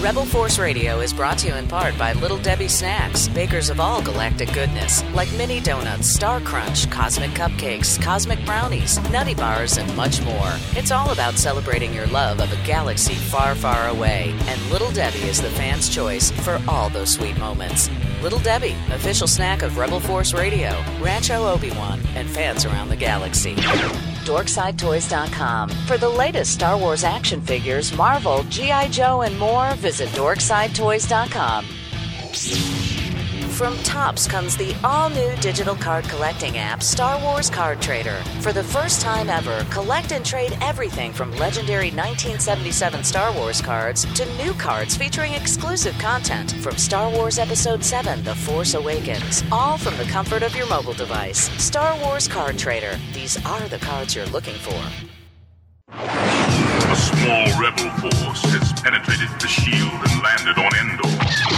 Rebel Force Radio is brought to you in part by Little Debbie Snacks, bakers of all galactic goodness, like mini donuts, Star Crunch, cosmic cupcakes, cosmic brownies, nutty bars, and much more. It's all about celebrating your love of a galaxy far, far away, and Little Debbie is the fan's choice for all those sweet moments. Little Debbie, official snack of Rebel Force Radio, Rancho Obi-Wan, and fans around the galaxy. DorksideToys.com. For the latest Star Wars action figures, Marvel, G.I. Joe, and more, visit DorksideToys.com. From Topps comes the all new digital card collecting app, Star Wars Card Trader. For the first time ever, collect and trade everything from legendary 1977 Star Wars cards to new cards featuring exclusive content from Star Wars Episode 7 The Force Awakens, all from the comfort of your mobile device. Star Wars Card Trader. These are the cards you're looking for. A small rebel force has penetrated the shield and landed on Endor.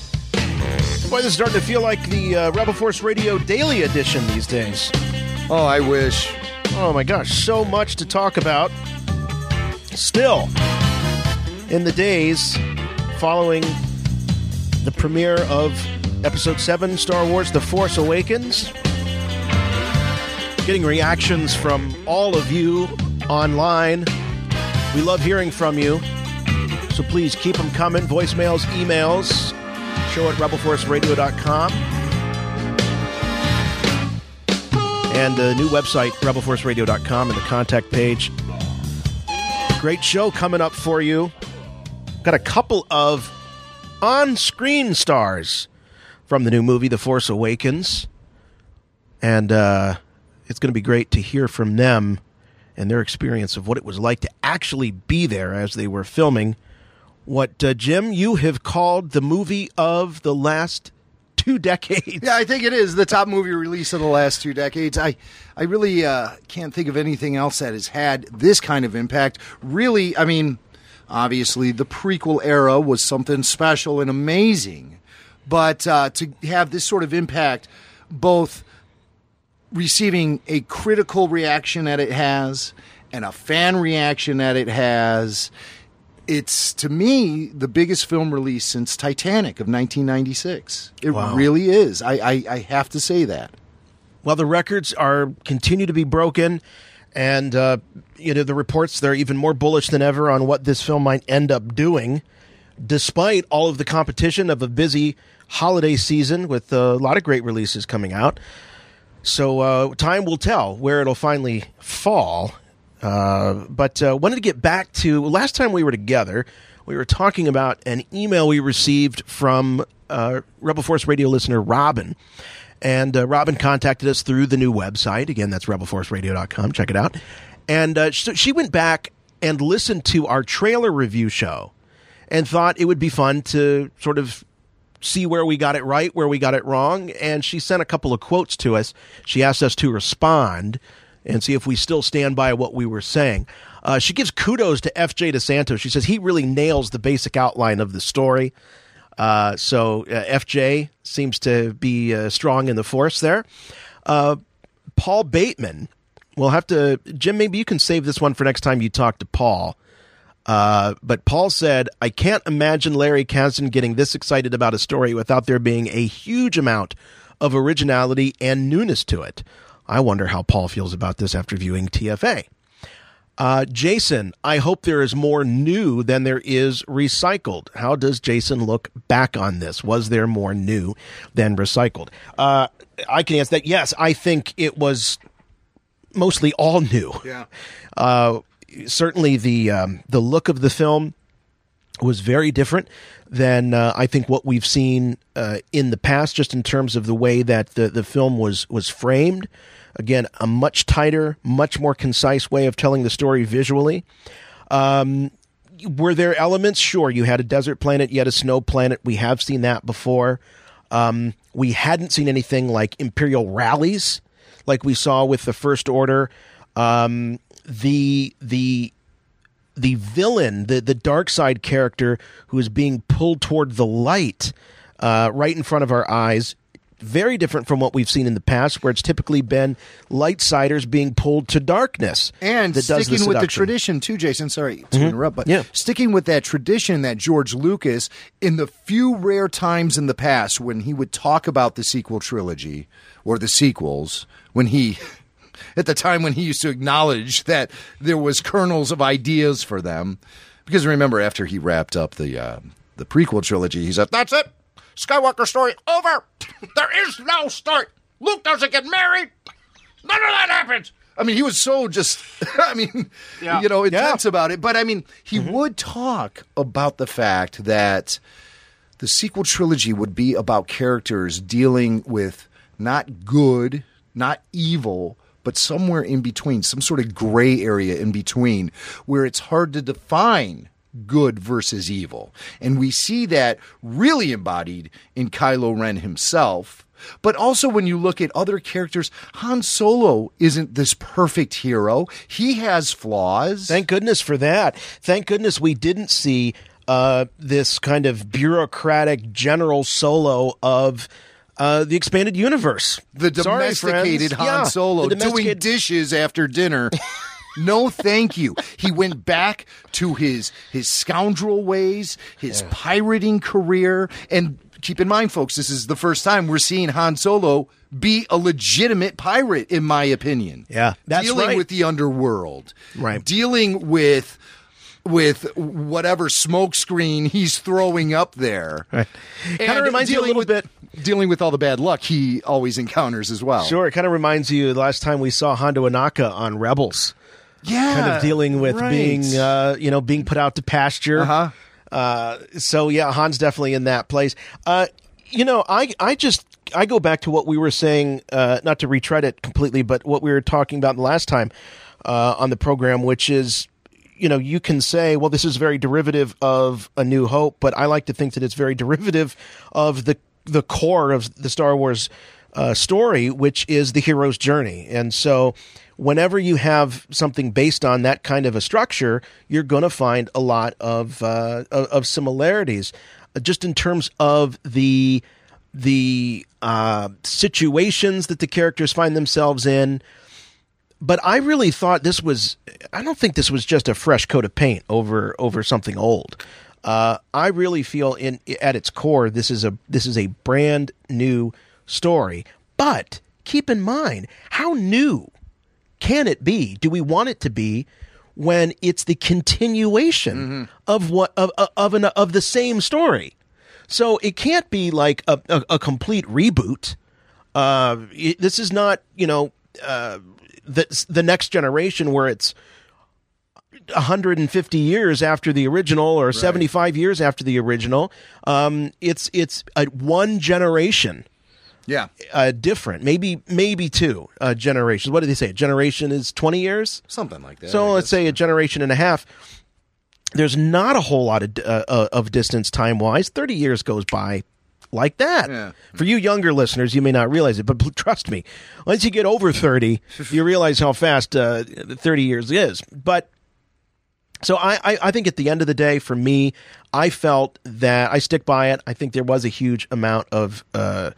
Boy, this is starting to feel like the uh, Rebel Force Radio Daily Edition these days. Oh, I wish. Oh my gosh, so much to talk about. Still, in the days following the premiere of Episode 7 Star Wars The Force Awakens, getting reactions from all of you online. We love hearing from you. So please keep them coming. Voicemails, emails, show at rebelforceradio.com. And the new website, rebelforceradio.com, and the contact page. Great show coming up for you. Got a couple of on screen stars from the new movie, The Force Awakens. And uh, it's going to be great to hear from them and their experience of what it was like to actually be there as they were filming what, uh, Jim, you have called the movie of the last two decades. Yeah, I think it is the top movie release of the last two decades. I, I really uh, can't think of anything else that has had this kind of impact. Really, I mean, obviously the prequel era was something special and amazing, but uh, to have this sort of impact, both receiving a critical reaction that it has and a fan reaction that it has it's to me the biggest film release since Titanic of 1996. It Wow. really is. I, I, I have to say that. Well, the records are continue to be broken, and uh, you know the reports they're even more bullish than ever on what this film might end up doing, despite all of the competition of a busy holiday season with a lot of great releases coming out. So uh, time will tell where it'll finally fall. Uh, but uh, wanted to get back to last time we were together. We were talking about an email we received from uh, Rebel Force Radio listener Robin. And uh, Robin contacted us through the new website. Again, that's rebelforceradio.com. Check it out. And uh, she went back and listened to our trailer review show and thought it would be fun to sort of see where we got it right, where we got it wrong. And she sent a couple of quotes to us. She asked us to respond and see if we still stand by what we were saying. Uh, she gives kudos to FJ DeSanto. She says he really nails the basic outline of the story. Uh, so uh, FJ seems to be uh, strong in the force there. Uh, Paul Bateman, we'll have to, Jim, maybe you can save this one for next time you talk to Paul. Uh, but Paul said, I can't imagine Larry Kasdan getting this excited about a story without there being a huge amount of originality and newness to it. I wonder how Paul feels about this after viewing TFA. Uh, Jason, I hope there is more new than there is recycled. How does Jason look back on this? Was there more new than recycled? Uh, I can answer that. Yes, I think it was mostly all new. Yeah. Uh, certainly, the um, the look of the film was very different than uh, I think what we've seen uh, in the past, just in terms of the way that the, the film was was framed. Again, a much tighter, much more concise way of telling the story visually. Um, were there elements? Sure, you had a desert planet, you had a snow planet. We have seen that before. Um, we hadn't seen anything like Imperial rallies, like we saw with the First Order. Um, the the the villain, the the dark side character who is being pulled toward the light, uh, right in front of our eyes. Very different from what we've seen in the past, where it's typically been light siders being pulled to darkness. And sticking with the tradition too, Jason. Sorry to Mhm. interrupt, but Yeah. sticking with that tradition that George Lucas, in the few rare times in the past when he would talk about the sequel trilogy or the sequels, when he, at the time when he used to acknowledge that there was kernels of ideas for them, because remember after he wrapped up the uh, the prequel trilogy, he said, "That's it, Skywalker story over. there is no story. Luke doesn't get married. None of that happens." I mean, he was so just, I mean, you know, intense about it. But I mean, he mm-hmm. would talk about the fact that the sequel trilogy would be about characters dealing with not good, not evil, but somewhere in between, some sort of gray area in between, where it's hard to define good versus evil. And we see that really embodied in Kylo Ren himself. But also, when you look at other characters, Han Solo isn't this perfect hero. He has flaws. Thank goodness for that. Thank goodness we didn't see uh, this kind of bureaucratic general solo of uh, the expanded universe. the Sorry, domesticated friends. Han Yeah, Solo the doing dishes after dinner. no, thank you. He went back to his his scoundrel ways, his pirating career, and keep in mind, folks, this is the first time we're seeing Han Solo be a legitimate pirate, in my opinion. Yeah, that's dealing right. with the underworld, Right. Dealing with with whatever smokescreen he's throwing up there. Right. Kinda reminds you a little with- dealing with all the bad luck he always encounters as well. Sure, it kind of reminds you the last time we saw Hondo Ohnaka on Rebels. Yeah, kind of dealing with right. being, uh, you know, being put out to pasture. Uh-huh. Uh, so yeah, Han's definitely in that place. Uh, you know, I I just I go back to what we were saying, uh, not to retread it completely, but what we were talking about the last time uh, on the program, which is. You know, you can say, well, this is very derivative of A New Hope, but I like to think that it's very derivative of the the core of the Star Wars uh, story, which is the hero's journey. And so, whenever you have something based on that kind of a structure, you're going to find a lot of uh, of, similarities, just in terms of the the uh, situations that the characters find themselves in. But I really thought this was. I don't think this was just a fresh coat of paint over over something old. Uh, I really feel in at its core this is a this is a brand new story. But keep in mind how new can it be? Do we want it to be when it's the continuation of what of of- of an of the same story? So it can't be like a, a, a complete reboot. Uh, it- this is not you know uh, the the next generation where it's 150 years after the original or 75 years after the original. Um, it's it's a one generation Yeah. uh, different, maybe maybe two uh, generations. What do they say? A generation is 20 years, Something like that. So let's say a generation and a half. There's not a whole lot of uh, uh, of distance time wise. 30 years goes by like that. Yeah. For you younger listeners, you may not realize it, but trust me, once you get over 30, you realize how fast uh, 30 years is. But so I, I, I think at the end of the day, for me, I felt that I stick by it. I think there was a huge amount of uh,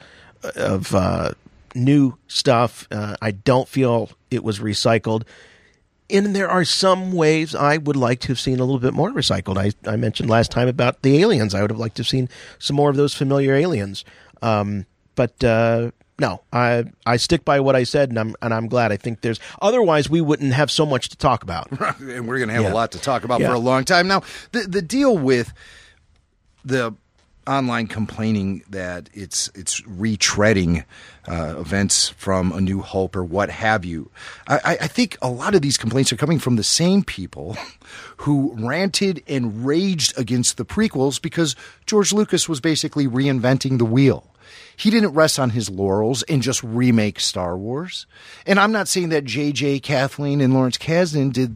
of uh, new stuff. Uh, I don't feel it was recycled. And there are some ways I would like to have seen a little bit more recycled. I, I mentioned last time about the aliens. I would have liked to have seen some more of those familiar aliens. Um, but uh, no, I I stick by what I said, and I'm and I'm glad. I think there's otherwise we wouldn't have so much to talk about. and we're going to have Yeah. a lot to talk about Yeah. for a long time. Now, the the deal with the online complaining that it's it's retreading uh, events from A New Hope or what have you. I, I- think a lot of these complaints are coming from the same people who ranted and raged against the prequels because George Lucas was basically reinventing the wheel. He didn't rest on his laurels and just remake Star Wars. And I'm not saying that J.J. Kathleen and Lawrence Kasdan did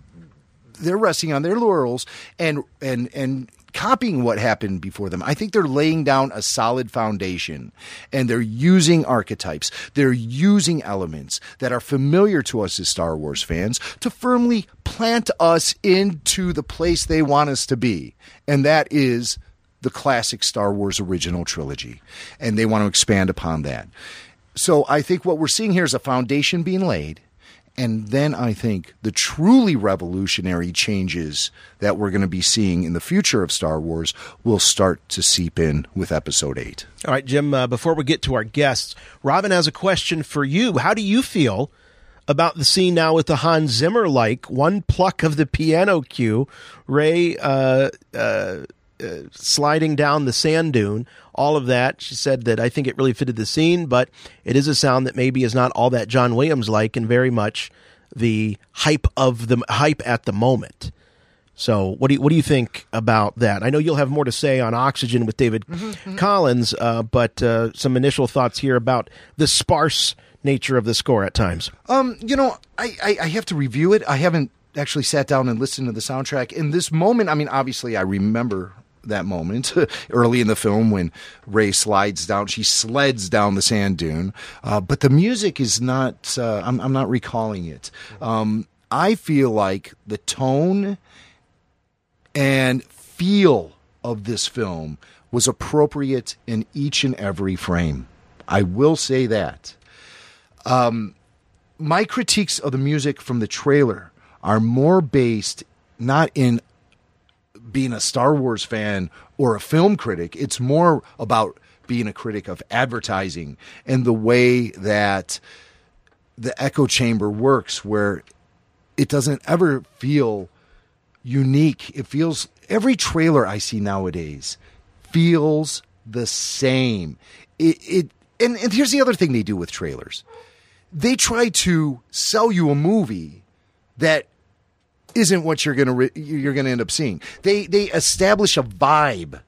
they're resting on their laurels and and and copying what happened before them. I think they're laying down a solid foundation and they're using archetypes. They're using elements that are familiar to us as Star Wars fans to firmly plant us into the place they want us to be. And that is the classic Star Wars original trilogy. And they want to expand upon that. So I think what we're seeing here is a foundation being laid. And then I think the truly revolutionary changes that we're going to be seeing in the future of Star Wars will start to seep in with Episode 8. All right, Jim, uh, before we get to our guests, Robin has a question for you. How do you feel about the scene now with the Hans Zimmer like one pluck of the piano cue, Rey uh, uh, uh, sliding down the sand dune, all of that. She said that I think it really fitted the scene, but it is a sound that maybe is not all that John Williams like and very much the hype of the hype at the moment. So, what do you, what do you think about that? I know you'll have more to say on Oxygen with David Collins, uh, but uh, some initial thoughts here about the sparse nature of the score at times. Um, you know, I, I, I have to review it. I haven't actually sat down and listened to the soundtrack. In this moment, I mean, obviously, I remember that moment early in the film when Rey slides down, she sleds down the sand dune. Uh, but the music is not, uh, I'm, I'm not recalling it. Um, I feel like the tone and feel of this film was appropriate in each and every frame. I will say that. Um, my critiques of the music from the trailer are more based not in being a Star Wars fan or a film critic. It's more about being a critic of advertising and the way that the echo chamber works, where it doesn't ever feel unique. It feels every trailer I see nowadays feels the same. It, it and, and here's the other thing they do with trailers. They try to sell you a movie that isn't what you're gonna re- you're gonna end up seeing. They they establish a vibe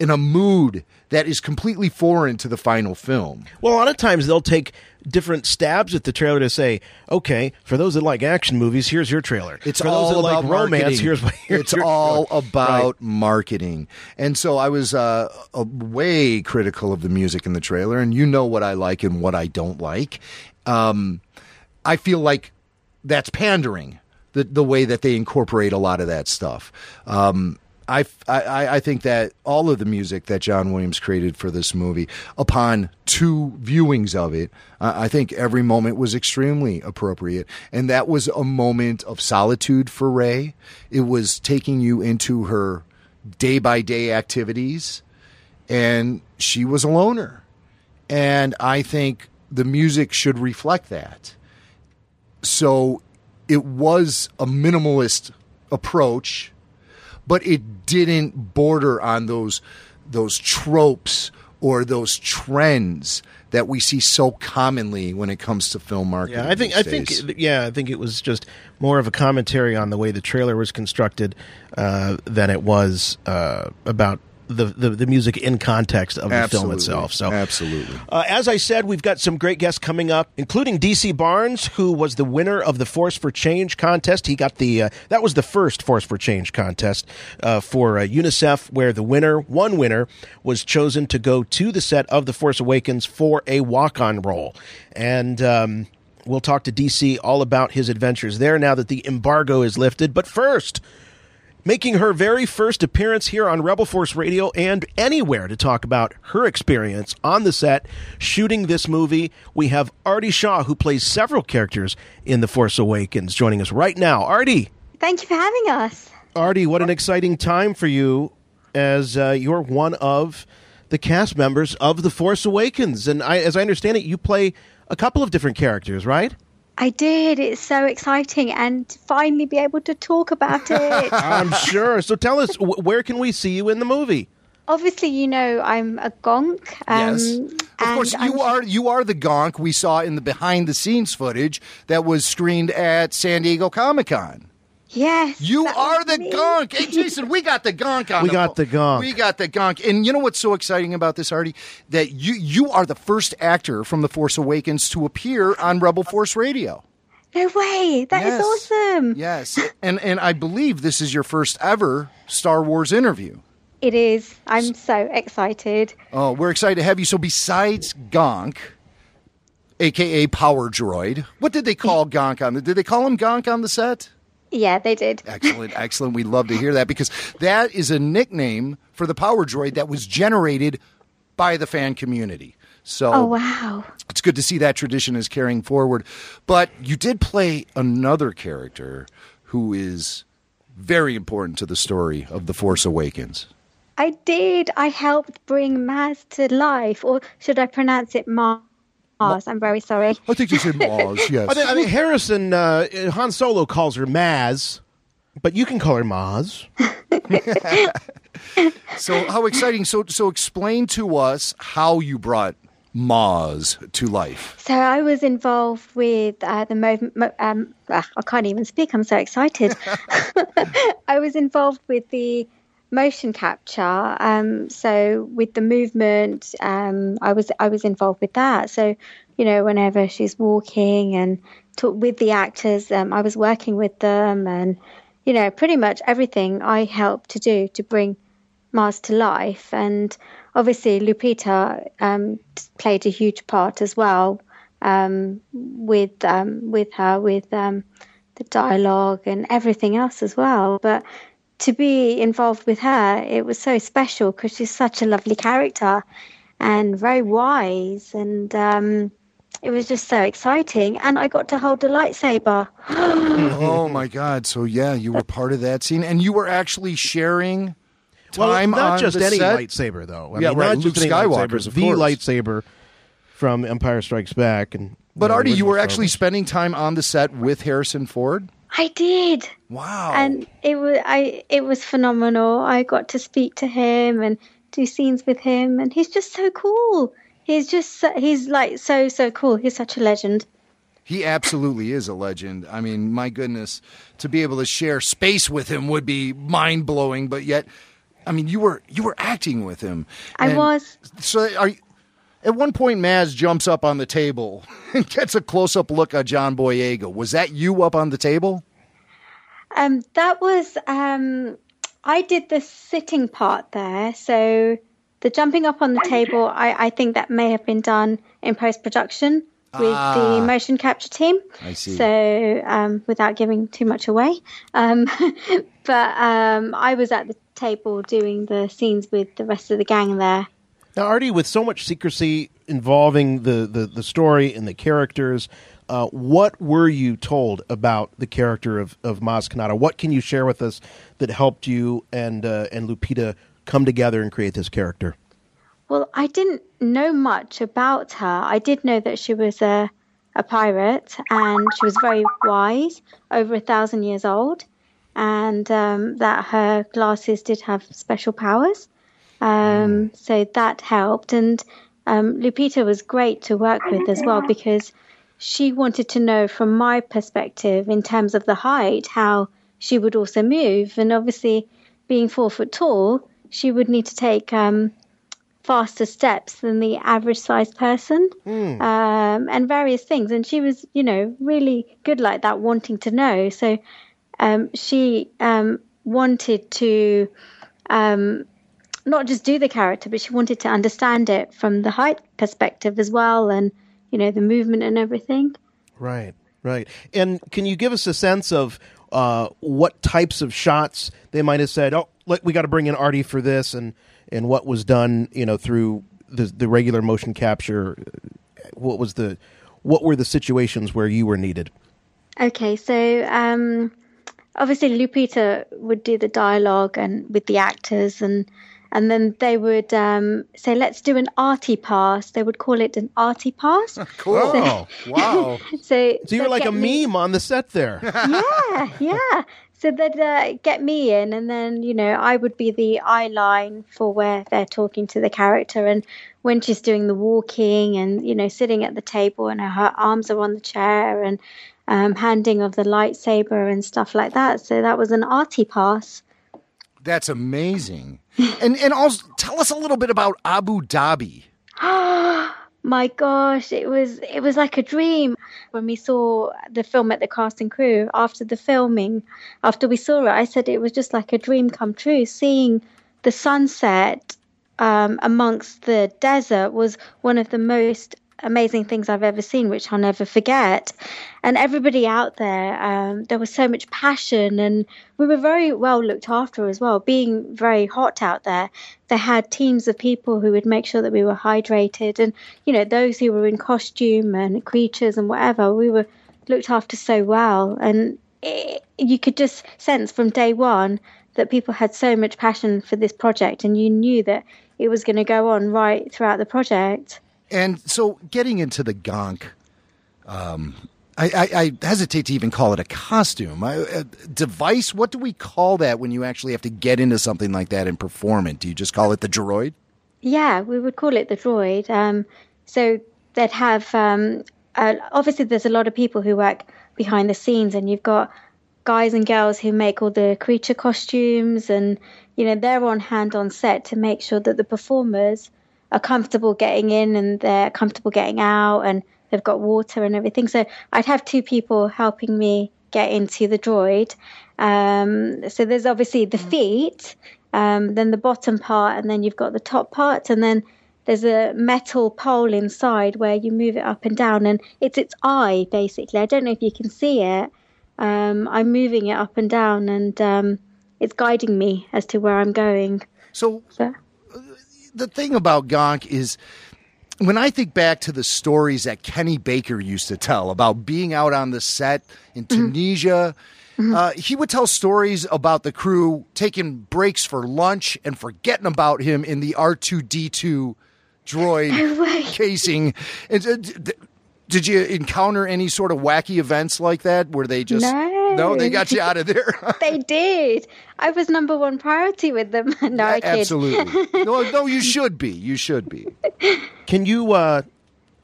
in a mood that is completely foreign to the final film. Well, a lot of times they'll take different stabs at the trailer to say, okay, for those that like action movies, here's your trailer. It's for all those that about like romance, marketing. here's here's it's all trailer. about Right. marketing. And so I was uh, uh, way critical of the music in the trailer, and you know what I like and what I don't like. Um, I feel like that's pandering the the way that they incorporate a lot of that stuff. Um, I, I, I think that all of the music that John Williams created for this movie, upon two viewings of it, I I think every moment was extremely appropriate. And that was a moment of solitude for Rey. It was taking you into her day by day activities, and she was a loner. And I think the music should reflect that. So it was a minimalist approach, but it didn't border on those those tropes or those trends that we see so commonly when it comes to film marketing. Yeah, I think I think yeah, I think it was just more of a commentary on the way the trailer was constructed uh, than it was uh, about the, the the music in context of the film itself. So absolutely. Uh, as I said, we've got some great guests coming up, including DC Barnes, who was the winner of the Force for Change contest. He got the uh, that was the first Force for Change contest uh, for uh, UNICEF, where the winner, one winner, was chosen to go to the set of The Force Awakens for a walk-on role, and. Um, We'll talk to DC all about his adventures there now that the embargo is lifted. But first, making her very first appearance here on Rebel Force Radio and anywhere to talk about her experience on the set shooting this movie. We have Arti Shah, who plays several characters in The Force Awakens, joining us right now. Arti, Thank you for having us. Arti, what an exciting time for you as uh, you're one of the cast members of The Force Awakens. And I, as I understand it, you play a couple of different characters, right? I did. It's so exciting and to finally be able to talk about it. I'm sure. So tell us, where can we see you in the movie? Obviously, you know I'm a gonk. Um, Yes. Of and course, I'm- you are you are the gonk we saw in the behind the scenes footage that was screened at San Diego Comic Con. Yes. You are the me. gonk. Hey, Jason, we got the gonk on. We the got phone. the gonk. We got the gonk. And you know what's so exciting about this, Arti? That you you are the first actor from The Force Awakens to appear on Rebel Force Radio. No way! That is Yes. awesome. Yes, and and I believe this is your first ever Star Wars interview. It is. I'm so excited. Oh, we're excited to have you. So besides Gonk, aka Power Droid, what did they call Gonk on the? Did they call him Gonk on the set? Yeah, they did. Excellent, excellent. We love to hear that because that is a nickname for the Power Droid that was generated by the fan community. So Oh wow! it's good to see that tradition is carrying forward. But you did play another character who is very important to the story of The Force Awakens. I did. I helped bring Maz to life, or should I pronounce it Mars? I'm very sorry. I think you said Maz, yes. I, think, I mean, Harrison uh, Han Solo calls her Maz, but you can call her Maz. So how exciting! So so explain to us how you brought Maz to life. So I was involved with uh, the mo- mo- um, ah, I can't even speak. I'm so excited. I was involved with the motion capture. Um, so with the movement, um, I was I was involved with that. So you know, whenever she's walking and talk with the actors, um, I was working with them, and you know, pretty much everything I helped to do to bring Mars to life. And obviously, Lupita um, played a huge part as well um, with um, with her, with the dialogue and everything else as well. But to be involved with her, it was so special because she's such a lovely character and very wise, and um, it was just so exciting. And I got to hold a lightsaber. oh my God! So yeah, you were part of that scene, and you were actually sharing Well, time not on just the any set? lightsaber, though. I Yeah, mean, right, Not Luke just any Skywalker's, lightsaber, of the course. lightsaber from Empire Strikes Back, and But the Arti, you were actually spending time on the set with Harrison Ford. I did. Wow! and it was I it was phenomenal. I got to speak to him and do scenes with him, and he's just so cool. He's just he's like so so cool. He's such a legend. He absolutely is a legend. I mean, my goodness, to be able to share space with him would be mind blowing. But yet, I mean, you were you were acting with him. I was. So, are you, at one point, Maz jumps up on the table and gets a close up look at John Boyega. Was that you up on the table? Um, that was um, I did the sitting part there. So the jumping up on the table, I, I think that may have been done in post production with Ah. the motion capture team. I see. So um, without giving too much away, um, but um, I was at the table doing the scenes with the rest of the gang there. Now, Arti, with so much secrecy involving the, the, the story and the characters, uh, what were you told about the character of, of Maz Kanata? What can you share with us that helped you and uh, and Lupita come together and create this character? Well, I didn't know much about her. I did know that she was a, a pirate and she was very wise, over a thousand years old, and um, that her glasses did have special powers. Um, So that helped. And um, Lupita was great to work with as well because she wanted to know from my perspective, in terms of the height, how she would also move. And obviously, being four foot tall, she would need to take um, faster steps than the average sized person um, and various things. And she was, you know, really good like that, wanting to know. So um, she um, wanted to um, not just do the character, but she wanted to understand it from the height perspective as well and, you know, the movement and everything. Right, right. And can you give us a sense of uh, what types of shots they might have said? Oh, we got to bring in Arti for this, and and what was done, you know, through the the regular motion capture. What was the what were the situations where you were needed? Okay, so um, obviously Lupita would do the dialogue and with the actors, and and then they would um, say, "Let's do an arty pass." They would call it an arty pass. Cool. Oh, wow. So, so you were like a me- meme on the set there. yeah, yeah. So they'd uh, get me in, and then you know I would be the eye line for where they're talking to the character, and when she's doing the walking, and you know sitting at the table, and her arms are on the chair, and um, handing of the lightsaber and stuff like that. So that was an arty pass. That's amazing. And and also tell us a little bit about Abu Dhabi. My gosh, it was it was like a dream when we saw the film at the cast and crew after the filming. After we saw it, I said it was just like a dream come true. Seeing the sunset um, amongst the desert was one of the most amazing things I've ever seen, which I'll never forget. And everybody out there, um, there was so much passion, and we were very well looked after as well. Being very hot out there, they had teams of people who would make sure that we were hydrated, and you know those who were in costume and creatures and whatever, we were looked after so well, and it, you could just sense from day one that people had so much passion for this project, and you knew that it was going to go on right throughout the project. And so, getting into the gonk, um, I, I, I, hesitate to even call it a costume. I, a device, what do we call that when you actually have to get into something like that and perform it? Do you just call it the droid? Yeah, we would call it the droid. Um, so they'd have, um, uh, obviously, there's a lot of people who work behind the scenes, and you've got guys and girls who make all the creature costumes, and, you know, they're on hand on set to make sure that the performers are comfortable getting in and they're comfortable getting out and they've got water and everything. So I'd have two people helping me get into the droid. Um, so there's obviously the feet, um, then the bottom part, and then you've got the top part, and then there's a metal pole inside where you move it up and down, and it's its eye basically. I don't know if you can see it. Um, I'm moving it up and down, and um, it's guiding me as to where I'm going. So, so the thing about Gonk is when I think back to the stories that Kenny Baker used to tell about being out on the set in mm-hmm. Tunisia, mm-hmm. Uh, he would tell stories about the crew taking breaks for lunch and forgetting about him in the R2D2 droid casing. And, uh, did you encounter any sort of wacky events like that where they just no, no they got you out of there? they did. I was number one priority with them. no, I kid. Absolutely. no, no, you should be. You should be. Can you? uh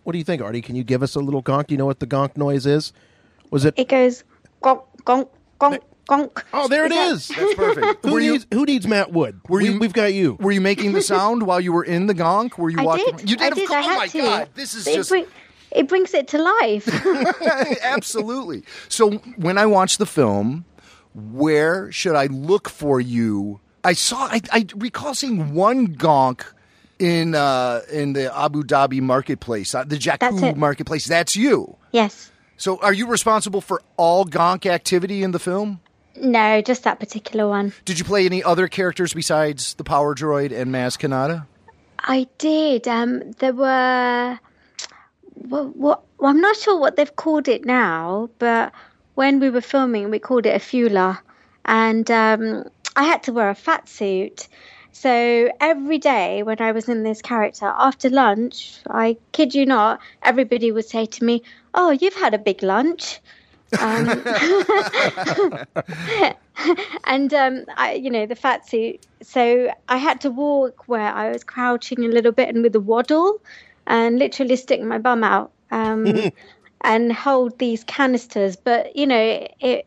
What do you think, Arti? Can you give us a little gonk? Do you know what the gonk noise is? Was it? It goes gonk gonk gonk. Gonk. Oh, there it is. That's perfect. who, needs, who needs Matt Wood? Were you, we, have got you. Were you making the sound while you were in the gonk? Were you I walking? Did. You did. I did. I oh my to. god! This is it just. Bring, it brings it to life. Absolutely. So when I watch the film, where should I look for you? I saw. I, I recall seeing one gonk in uh, in the Abu Dhabi marketplace, uh, the Jakku marketplace. That's you. Yes. So, are you responsible for all gonk activity in the film? No, just that particular one. Did you play any other characters besides the Power Droid and Maz Kanata? I did. Um, there were well, well, I'm not sure what they've called it now, but when we were filming, we called it a fula, and um, I had to wear a fat suit. So every day when I was in this character, after lunch, I kid you not, everybody would say to me, "Oh, you've had a big lunch." Um, and um, I, you know, the fat suit. So I had to walk where I was crouching a little bit and with a waddle and literally stick my bum out um, and hold these canisters. But you know, it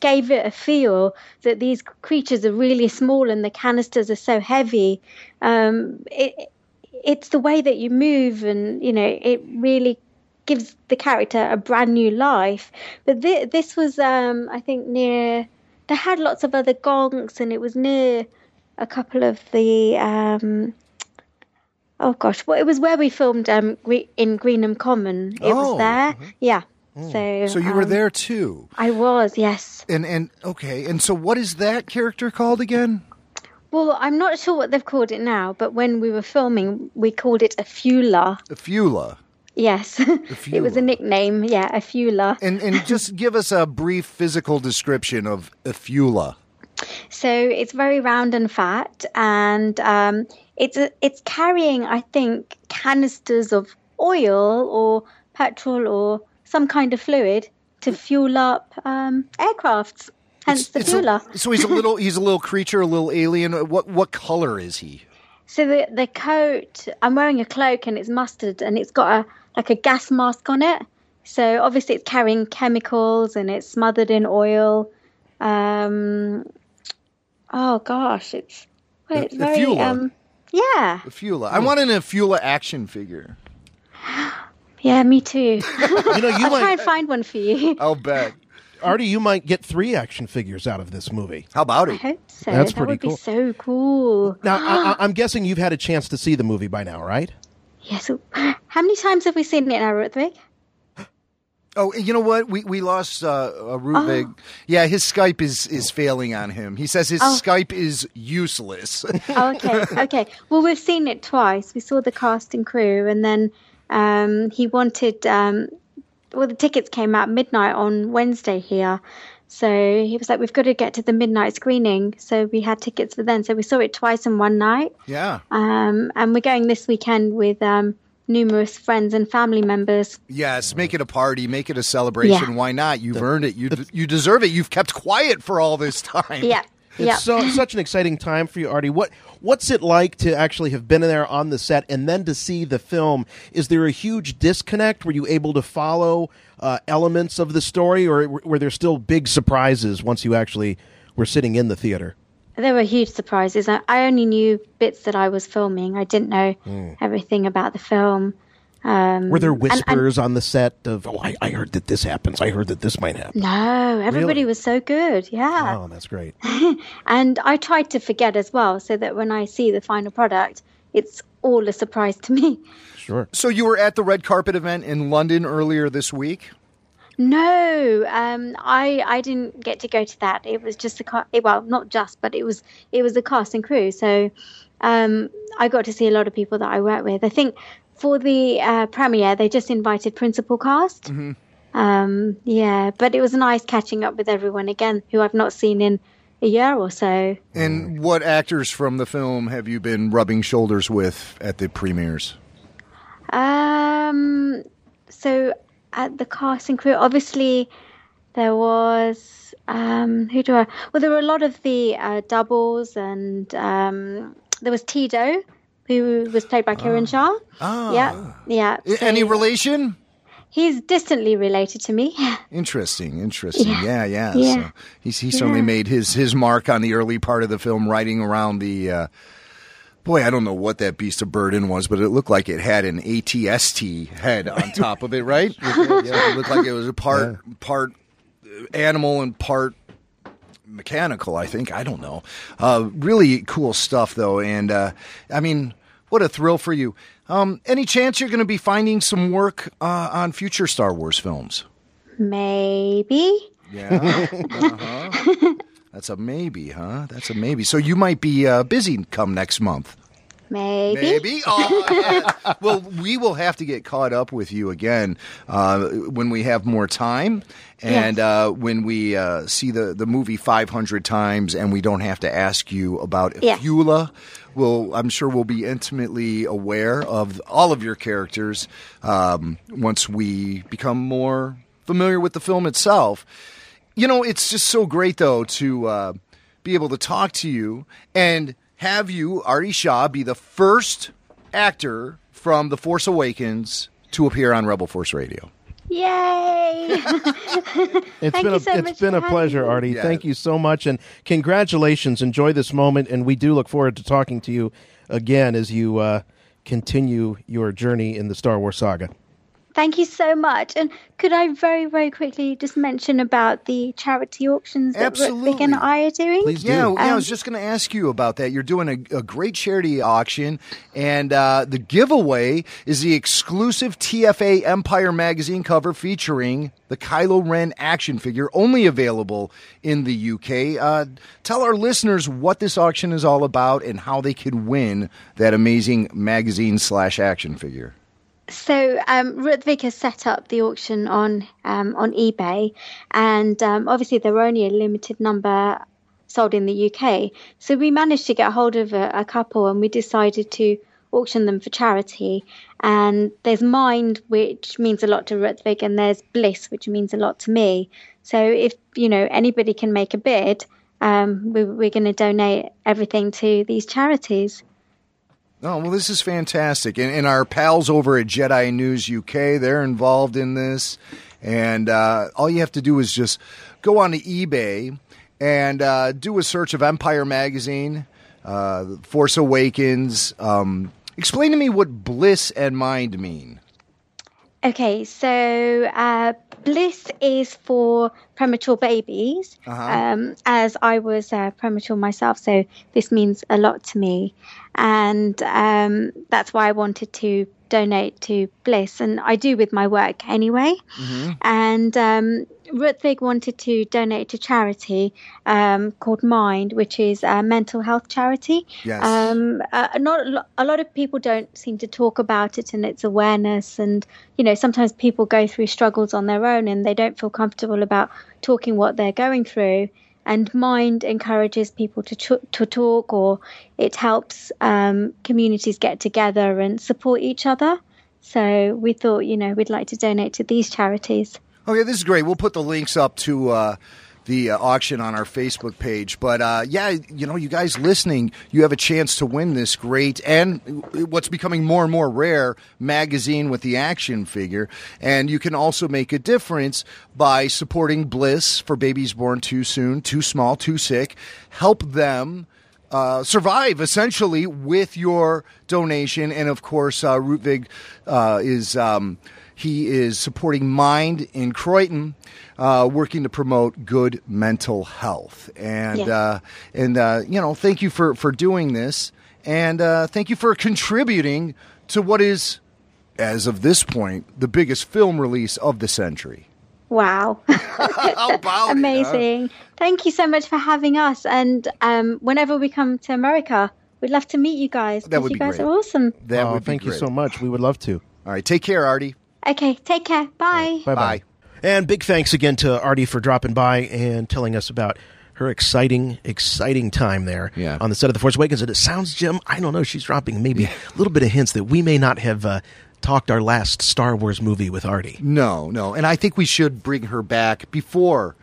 gave it a feel that these creatures are really small and the canisters are so heavy. Um, it, it's the way that you move, and you know, it really gives the character a brand new life. But th- this was, um, I think, near. They had lots of other gonks, and it was near a couple of the um, oh gosh, well, it was where we filmed um, in Greenham Common. It oh, was there. Mm-hmm. Yeah. Mm. So, so you um, were there too. I was, yes. And and okay, and so what is that character called again? Well, I'm not sure what they've called it now, but when we were filming, we called it a fula. A fula. Yes, it was a nickname. Yeah, a fula. And and just give us a brief physical description of a fula. So it's very round and fat, and um, it's a, it's carrying, I think, canisters of oil or petrol or some kind of fluid to fuel up um, aircrafts. Hence it's, the fueler. A, so he's a little he's a little creature, a little alien. What what color is he? So the the coat, I'm wearing a cloak and it's mustard and it's got a like a gas mask on it. So obviously it's carrying chemicals and it's smothered in oil. Um, oh gosh, it's well, it's very um, yeah. Afula. I want an Afula action figure. Yeah, me too. You know, you I'll try and find one for you. I'll bet. Arti, you might get three action figures out of this movie. How about it? I it? hope so. That's that pretty would cool. be so cool. Now, I, I, I'm guessing you've had a chance to see the movie by now, right? Yes. How many times have we seen it now, Rutvik? Oh, you know what? We we lost uh, uh, Rubik. Yeah, his Skype is is failing on him. He says his Oh. Skype is useless. Oh, okay, okay. Well, we've seen it twice. We saw the cast and crew, and then um, he wanted. Um, well, the tickets came out midnight on Wednesday here, so he was like, "We've got to get to the midnight screening." So we had tickets for then. So we saw it twice in one night, yeah. um, and we're going this weekend with um, numerous friends and family members. Yes, make it a party, make it a celebration. Yeah. Why not? You've earned it. You you deserve it. You've kept quiet for all this time. Yeah, It's yeah. so such an exciting time for you, Arti. What what's it like to actually have been there on the set and then to see the film? Is there a huge disconnect? Were you able to follow uh, elements of the story, or were were there still big surprises once you actually were sitting in the theater? There were huge surprises. I, I only knew bits that I was filming. I didn't know everything about the film. Um, Were there and- and- whispers on the set of, "Oh, I, I heard that this happens. I heard that this might happen." No, everybody Really? was so good. Yeah. Oh, that's great. And I tried to forget as well so that when I see the final product, it's all a surprise to me. Sure. So you were at the red carpet event in London earlier this week. No, um, I I didn't get to go to that. It was just the ca- eh, well, not just, but it was it was the cast and crew. So um, I got to see a lot of people that I work with. I think for the uh, premiere, they just invited principal cast. Um, yeah, but it was nice catching up with everyone again, who I've not seen in a year or so. And what actors from the film have you been rubbing shoulders with at the premieres? Um, so at the cast and crew, obviously there was um, who do I? Well, there were a lot of the uh, doubles, and um, there was Teedo, who was played by Kiran Shah. Ah. Yeah, yeah. So Any relation? He's distantly related to me. Interesting, interesting. Yeah. Yeah, yeah. Yeah. So he's he certainly Yeah. made his his mark on the early part of the film, riding around the. Uh, boy, I don't know what that beast of burden was, but it looked like it had an ATST head on top of it, right? yeah, it looked like it was a part part animal and part mechanical. I think I don't know. Uh, really cool stuff though, and uh, I mean, what a thrill for you. Um, any chance you're going to be finding some work uh, on future Star Wars films? Maybe. Yeah. uh-huh. That's a maybe, huh? That's a maybe. So you might be uh, busy come next month. Maybe. Maybe. Oh, yeah. Well, we will have to get caught up with you again uh, when we have more time, and Yes. uh, when we uh, see the the movie 500 times, and we don't have to ask you about Yes. Efula. We'll, I'm sure we'll be intimately aware of all of your characters um, once we become more familiar with the film itself. You know, it's just so great though to uh, be able to talk to you and have you, Arti Shah, be the first actor from The Force Awakens to appear on Rebel Force Radio. Yay! It's Thank been you a so it's much been a pleasure, having me. Arti. Yeah. Thank you so much, and congratulations. Enjoy this moment, and we do look forward to talking to you again as you uh, continue your journey in the Star Wars saga. Thank you so much. And could I very, very quickly just mention about the charity auctions that Vic Absolutely. and I are doing? Please do. Yeah, yeah, I Um, was just going to ask you about that. You're doing a, a great charity auction, and uh, the giveaway is the exclusive TFA Empire magazine cover featuring the Kylo Ren action figure, only available in the UK. Uh, tell our listeners what this auction is all about and how they could win that amazing magazine slash action figure. So um, Rutvik has set up the auction on um, on eBay, and um, obviously there were only a limited number sold in the UK. So we managed to get hold of a, a couple, and we decided to auction them for charity. And there's Mind, which means a lot to Rutvik, and there's Bliss, which means a lot to me. So if you know anybody can make a bid, um, we, we're going to donate everything to these charities. Oh, well, this is fantastic. And, and our pals over at Jedi News UK, they're involved in this. And uh, all you have to do is just go on to eBay and uh, do a search of Empire Magazine, uh, Force Awakens. Um, explain to me what bliss and mind mean. Okay, so uh, Bliss is for premature babies. Uh-huh. Um, as I was uh, premature myself, so this means a lot to me, and um, that's why I wanted to donate to Bliss, and I do with my work anyway. And um, Rutvik wanted to donate to charity um, called Mind, which is a mental health charity. Yes. Um, uh, not a a lot of people don't seem to talk about it and its awareness, and you know sometimes people go through struggles on their own and they don't feel comfortable about talking what they're going through. And Mind encourages people to ch- to talk, or it helps um, communities get together and support each other. So we thought, you know, we'd like to donate to these charities. Oh yeah, this is great. We'll put the links up to uh, the uh, auction on our Facebook page. But uh, yeah, you know, you guys listening, you have a chance to win this great and what's becoming more and more rare magazine with the action figure. And you can also make a difference by supporting Bliss for babies born too soon, too small, too sick. Help them uh, survive essentially with your donation. And of course, uh, Rutvik uh, is. Um, he is supporting Mind in Croydon, uh, working to promote good mental health. And Yeah. uh, and uh, you know, thank you for for doing this, and uh, thank you for contributing to what is, as of this point, the biggest film release of the century. Wow. How about it, huh? Amazing. Thank you so much for having us. And um, whenever we come to America, we'd love to meet you guys. That 'cause would you be guys great. are awesome. That Oh, would be thank you so much. We would love to. All right, take care, Arti. Okay, take care. Bye. Bye Bye. bye. And big thanks again to Arti for dropping by and telling us about her exciting, exciting time there Yeah. on the set of The Force Awakens. And it sounds, Jim, I don't know, she's dropping maybe a little bit of hints that we may not have uh, talked our last Star Wars movie with Arti. No, no, and I think we should bring her back before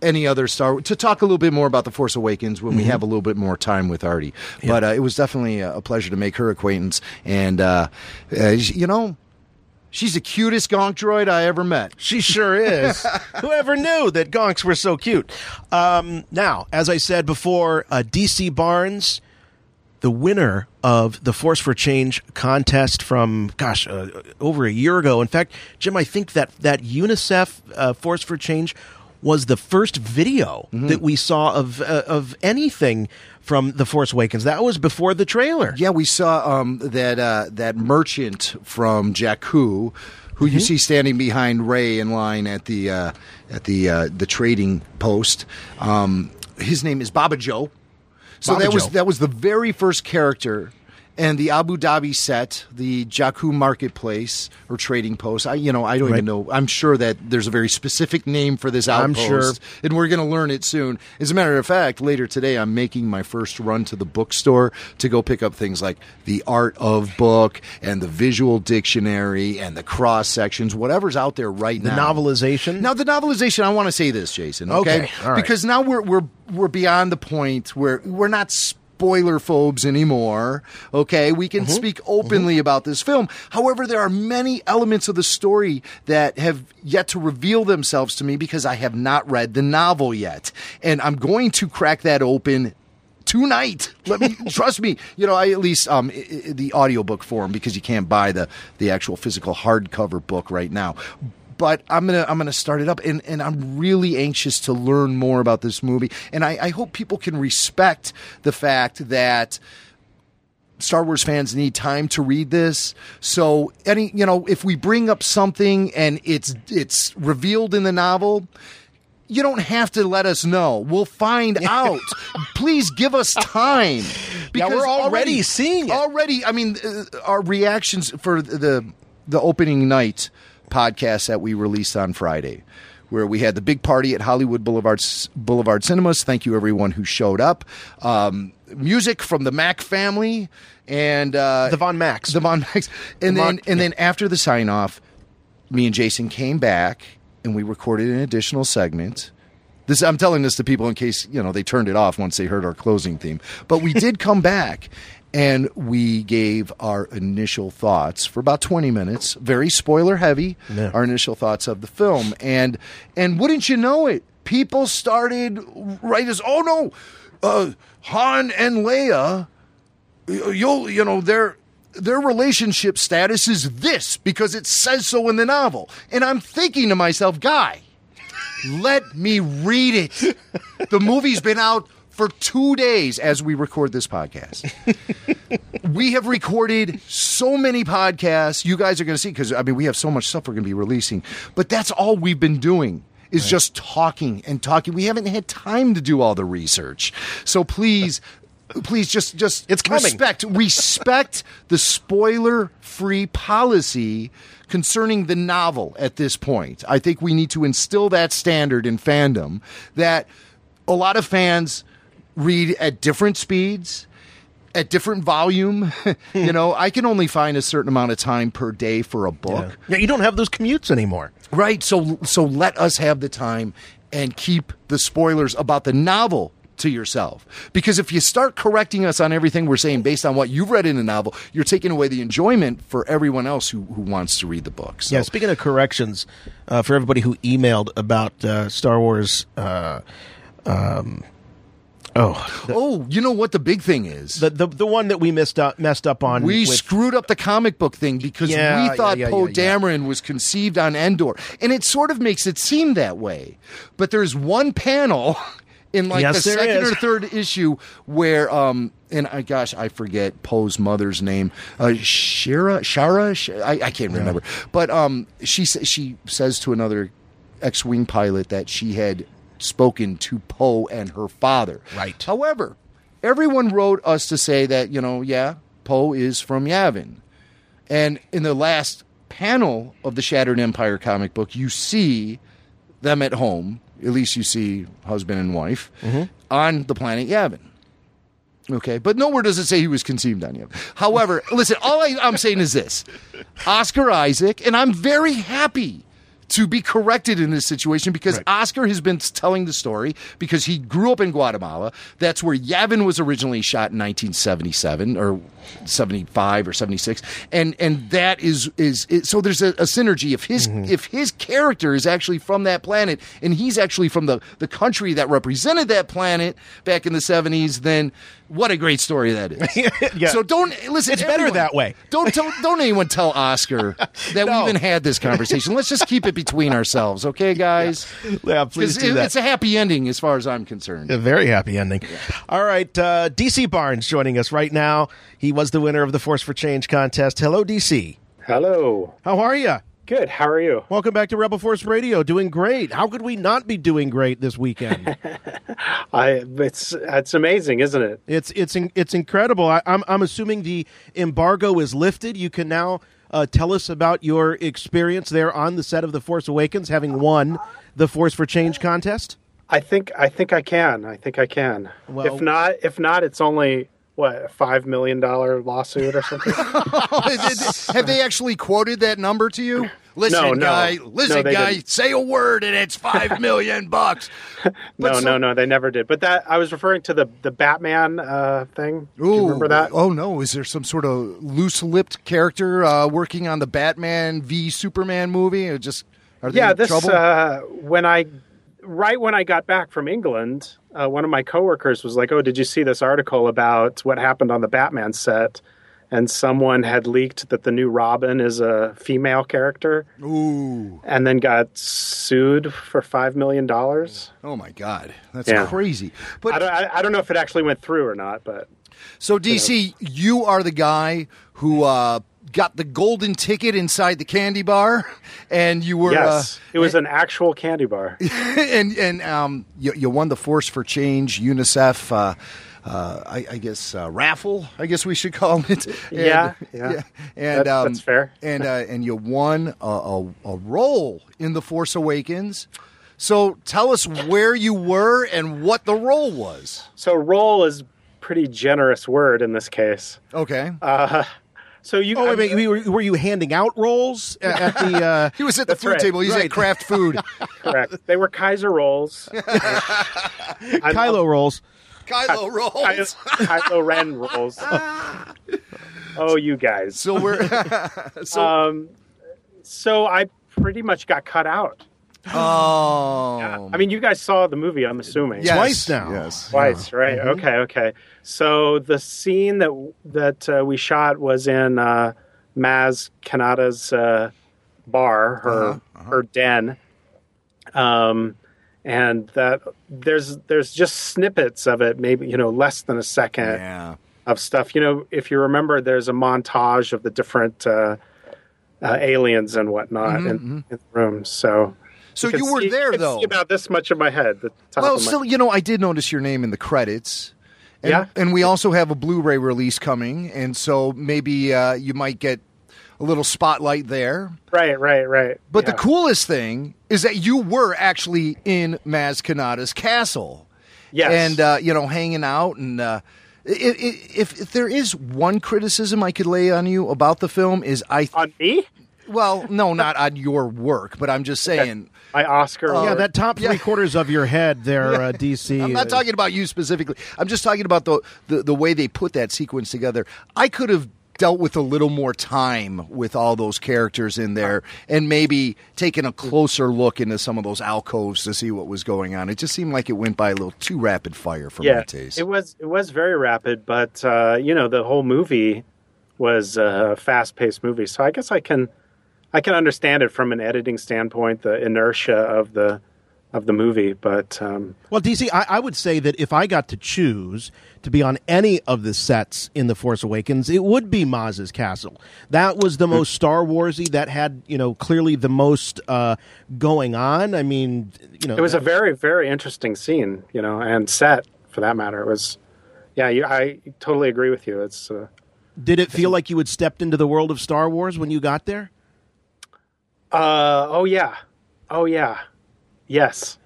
any other Star to talk a little bit more about the Force Awakens when we have a little bit more time with Arti. But uh, it was definitely a, a pleasure to make her acquaintance, and uh, uh, you know, she's the cutest gonk droid I ever met. She sure is. Whoever knew that gonks were so cute? Um, now, as I said before, uh, DC Barnes, the winner of the Force for Change contest from, gosh, uh, over a year ago. In fact, Jim, I think that that UNICEF uh, Force for Change was the first video that we saw of uh, of anything from the Force Awakens. That was before the trailer. Yeah, we saw um, that uh, that merchant from Jakku, who you see standing behind Rey in line at the uh, at the uh, the trading post. Um, his name is Bobbajo. So Baba that was that was the very first character. And the Abu Dhabi set, the Jakku marketplace or trading post. I, you know, I don't Right. even know. I'm sure that there's a very specific name for this I'm outpost, sure. and we're going to learn it soon. As a matter of fact, later today, I'm making my first run to the bookstore to go pick up things like the art of book and the visual dictionary and the cross sections, whatever's out there right now. The now. novelization. Now, the novelization. I want to say this, Jason. Okay, Okay, right. because now we're we're we're beyond the point where we're not spoiler phobes anymore. Okay, we Mm-hmm. can speak openly about this film. However, there are many elements of the story that have yet to reveal themselves to me because I have not read the novel yet, and I'm going to crack that open tonight. Let me trust me. You know, I at least um the audiobook form because you can't buy the the actual physical hardcover book right now. But I'm gonna I'm gonna start it up, and, and I'm really anxious to learn more about this movie, and I, I hope people can respect the fact that Star Wars fans need time to read this. So any you know, if we bring up something and it's it's revealed in the novel, you don't have to let us know. We'll find out. Please give us time. Yeah, we're already seeing it. Already, I mean, uh, our reactions for the the opening night podcast that we released on Friday, where we had the big party at Hollywood Boulevard Boulevard Cinemas. Thank you everyone who showed up. Um, music from the Mac family and uh, The Von Max, the Von Max, and The then Von- and then after the sign off, me and Jason came back and we recorded an additional segment. This I'm telling this to people in case you know they turned it off once they heard our closing theme. But we did come back and we gave our initial thoughts for about 20 minutes, very spoiler heavy. Yeah. Our initial thoughts of the film, and and wouldn't you know it, people started right as oh no, uh, Han and Leia, you'll you know they're their relationship status is this because it says so in the novel. And I'm thinking to myself, guy, let me read it. The movie's been out for two days as we record this podcast. we have recorded so many podcasts. You guys are going to see because I mean we have so much stuff we're going to be releasing, but that's all we've been doing is just talking and talking. We haven't had time to do all the research. So please. Please just just It's coming. respect respect the spoiler free policy concerning the novel at this point. I think we need to instill that standard in fandom that a lot of fans read at different speeds at different volume. You know i can only find a certain amount of time per day for a book. Yeah, you don't have those commutes anymore. right so so let us have the time and keep the spoilers about the novel to yourself. Because if you start correcting us on everything we're saying based on what you've read in the novel you're taking away the enjoyment for everyone else who, who wants to read the book so. Yeah, speaking of corrections, uh, for everybody who emailed about uh, Star Wars, uh, um, oh, the, oh you know what the big thing is the, the the one that we missed up, messed up on. We with- screwed up the comic book thing because Yeah, we thought yeah, yeah, Poe yeah, yeah. Dameron was conceived on Endor, and it sort of makes it seem that way. But there's one panel in like Yes, the second is. or third issue where, um, and I gosh, I forget Poe's mother's name, uh, Shira, Shara, Sh- I, I can't remember, but um, she sa- she says to another X-wing pilot that she had spoken to Poe and her father. Right. However, everyone wrote us to say that you know, yeah, Poe is from Yavin, and in the last panel of the Shattered Empire comic book, you see them at home. At least you see husband and wife mm-hmm. on the planet Yavin. Okay, but nowhere does it say he was conceived on Yavin. However, listen, all I, I'm saying is this: Oscar Isaac, and I'm very happy to be corrected in this situation because Oscar has been telling the story because he grew up in Guatemala. That's where Yavin was originally shot in 1977 or 75 or 76, and and that is is, is so there's a, a synergy. If his mm-hmm. if his character is actually from that planet and he's actually from the the country that represented that planet back in the 70s, then what a great story that is. Yeah. So don't listen. It's better that way. Don't tell, don't anyone tell Oscar that No. we even had this conversation. Let's just keep it between ourselves, okay, guys? Yeah, please 'Cause do it- that. It's a happy ending as far as I'm concerned. A very happy ending. All right, uh, DC Barnes joining us right now. He was the winner of the Force for Change contest. Hello, DC. Hello. How are you? Good. How are you? Welcome back to Rebel Force Radio. Doing great. How could we not be doing great this weekend? I it's it's amazing, isn't it? it's it's it's incredible. I, I'm I'm assuming the embargo is lifted. You can now uh, tell us about your experience there on the set of The Force Awakens, having won the Force for Change contest. I think I think I can. I think I can. Well- if not, if not, it's only what a five million dollar lawsuit or something. Have they actually quoted that number to you? Listen, No, no. guy. Listen, No, guy. didn't. Say a word, and it's five million bucks. no, But so- no, no, they never did. But that I was referring to the the Batman uh, thing. Do you remember that? Oh no! Is there some sort of loose-lipped character uh, working on the Batman v Superman movie? Or just are they yeah, in this trouble? uh, when I right when I got back from England, uh, one of my coworkers was like, "Oh, did you see this article about what happened on the Batman set?" And someone had leaked that the new Robin is a female character, Ooh! and then got sued for five million dollars. Oh my God, that's Yeah. crazy. I But don't, I, I don't know if it actually went through or not, but so DC, you are the guy who uh, got the golden ticket inside the candy bar, and you were yes, uh, it was an actual candy bar. and and um, you, you won the Force for Change UNICEF. Uh, uh, I, I guess uh, raffle. I guess we should call it. And- Yeah, yeah. And That- um, that's fair. And uh, and you won a, a, a role in the Force Awakens. So tell us where you were and what the role was. So role is pretty generous word in this case. Okay. So you Oh, wait, wait, were, were you handing out rolls at at the? Uh, he was at the food right. table. He's Right. at Kraft Food. correct. They were Kaiser rolls. I Kylo love- rolls. Kylo rolls. Ky- Kylo Ren rolls. oh, you guys. So we're so Um, so I pretty much got cut out. Oh, I mean, you guys saw the movie, I'm assuming. Yes, Twice now. Yes, Twice, right? Mm-hmm. Okay, okay. So the scene that that uh, we shot was in uh, Maz Kanata's uh, bar, her Uh-huh, her den, um, and that there's there's just snippets of it, maybe you know less than a second Yeah. of stuff. You know, if you remember, there's a montage of the different uh, uh, aliens and whatnot in, in the room. So. So you were see- there, though. About this much of my head. The top Well, of my- still, you know, I did notice your name in the credits. And, Yeah. and we also have a Blu-ray release coming, and so maybe uh, you might get a little spotlight there. Right, right, right. But the coolest thing is that you were actually in Maz Kanata's castle. Yes. And, uh, you know, hanging out. And uh, if, if there is one criticism I could lay on you about the film is I. on me, well, no, not on your work, but I'm just saying. My Oscar. yeah, that top three quarters of your head there, uh, DC. I'm not uh, talking about you specifically. I'm just talking about the, the the way they put that sequence together. I could have dealt with a little more time with all those characters in there and maybe taken a closer look into some of those alcoves to see what was going on. It just seemed like it went by a little too rapid fire for yeah, my taste. it was it was very rapid, but uh, you know the whole movie was a fast paced movie. So I guess I can I can understand it from an editing standpoint, the inertia of the of the movie. But um, Well, DC, I, I would say that if I got to choose to be on any of the sets in The Force Awakens, it would be Maz's castle. That was the most Star Warsy. That had, you know, clearly the most uh, going on. I mean, you know, it was a very very interesting scene, you know, and set for that matter. It was. Yeah, you, I totally agree with you. It's uh, Did it feel like you had stepped into the world of Star Wars when you got there? Uh oh yeah, oh yeah, yes,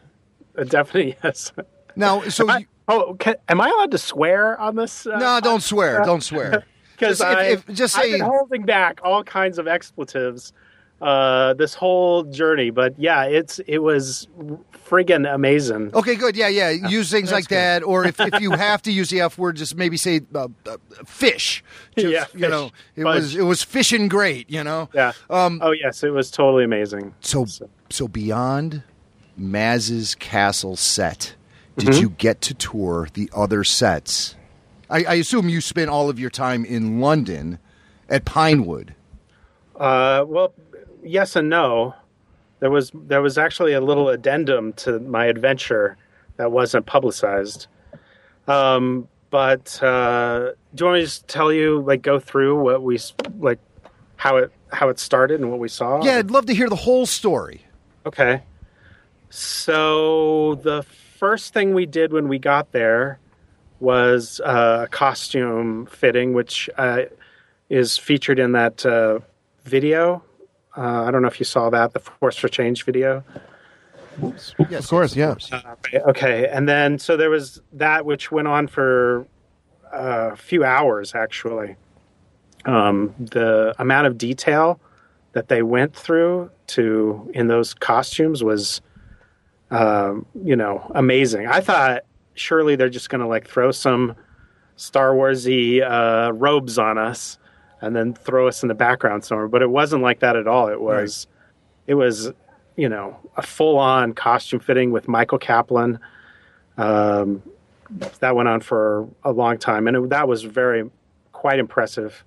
Uh, definitely yes. now, so Am I- you, oh, can, am I allowed to swear on this? Uh, no, don't swear, don't swear. because Just if- I if- just I've say- been holding back all kinds of expletives uh, this whole journey. But yeah, it's it was friggin' amazing. Okay, good. Yeah, yeah. Use things like that, or if, if you have to use the F word, just maybe say uh, uh, fish. Just, Yeah, you know, it Fudge. was it was fishing great. You know. Yeah. Um, oh yes, it was totally amazing. So, so beyond Maz's castle set, did Mm-hmm. you get to tour the other sets? I, I assume you spent all of your time in London at Pinewood. Uh, well, yes and no. There was there was actually a little addendum to my adventure that wasn't publicized. Um, but uh, do you want me to just tell you, like, go through what we like, how it how it started and what we saw? Yeah, I'd love to hear the whole story. Okay. So the first thing we did when we got there was uh, a costume fitting, which uh, is featured in that uh, video. Uh, I don't know if you saw that, the Force for Change video. Yes, Of course, yeah. Okay, and then so there was that, which went on for uh, a few hours actually. Um, the amount of detail that they went through to in those costumes was, um, you know, amazing. I thought surely they're just going to like throw some Star Warsy uh, robes on us and then throw us in the background somewhere, but it wasn't like that at all. It was, it was, you know, a full on costume fitting with Michael Kaplan. Um, that went on for a long time, and it, that was very quite impressive.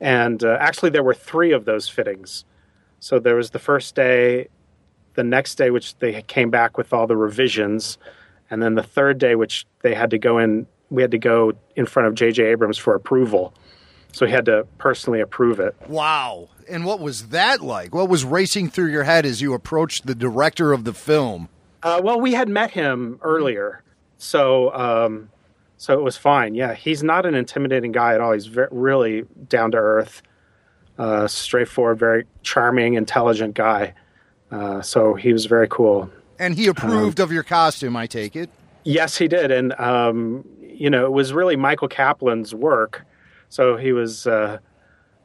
And uh, actually, there were three of those fittings. So there was the first day, the next day, which they came back with all the revisions, and then the third day, which they had to go in. We had to go in front of J.J. Abrams for approval. So he had to personally approve it. Wow. And what was that like? What was racing through your head as you approached the director of the film? Uh, well, we had met him earlier, so um, so it was fine. Yeah, he's not an intimidating guy at all. He's ve- really down to earth, uh, straightforward, very charming, intelligent guy. Uh, so he was very cool. And he approved of your costume, I take it. Yes, he did, and um, you know it was really Michael Kaplan's work. So he was uh,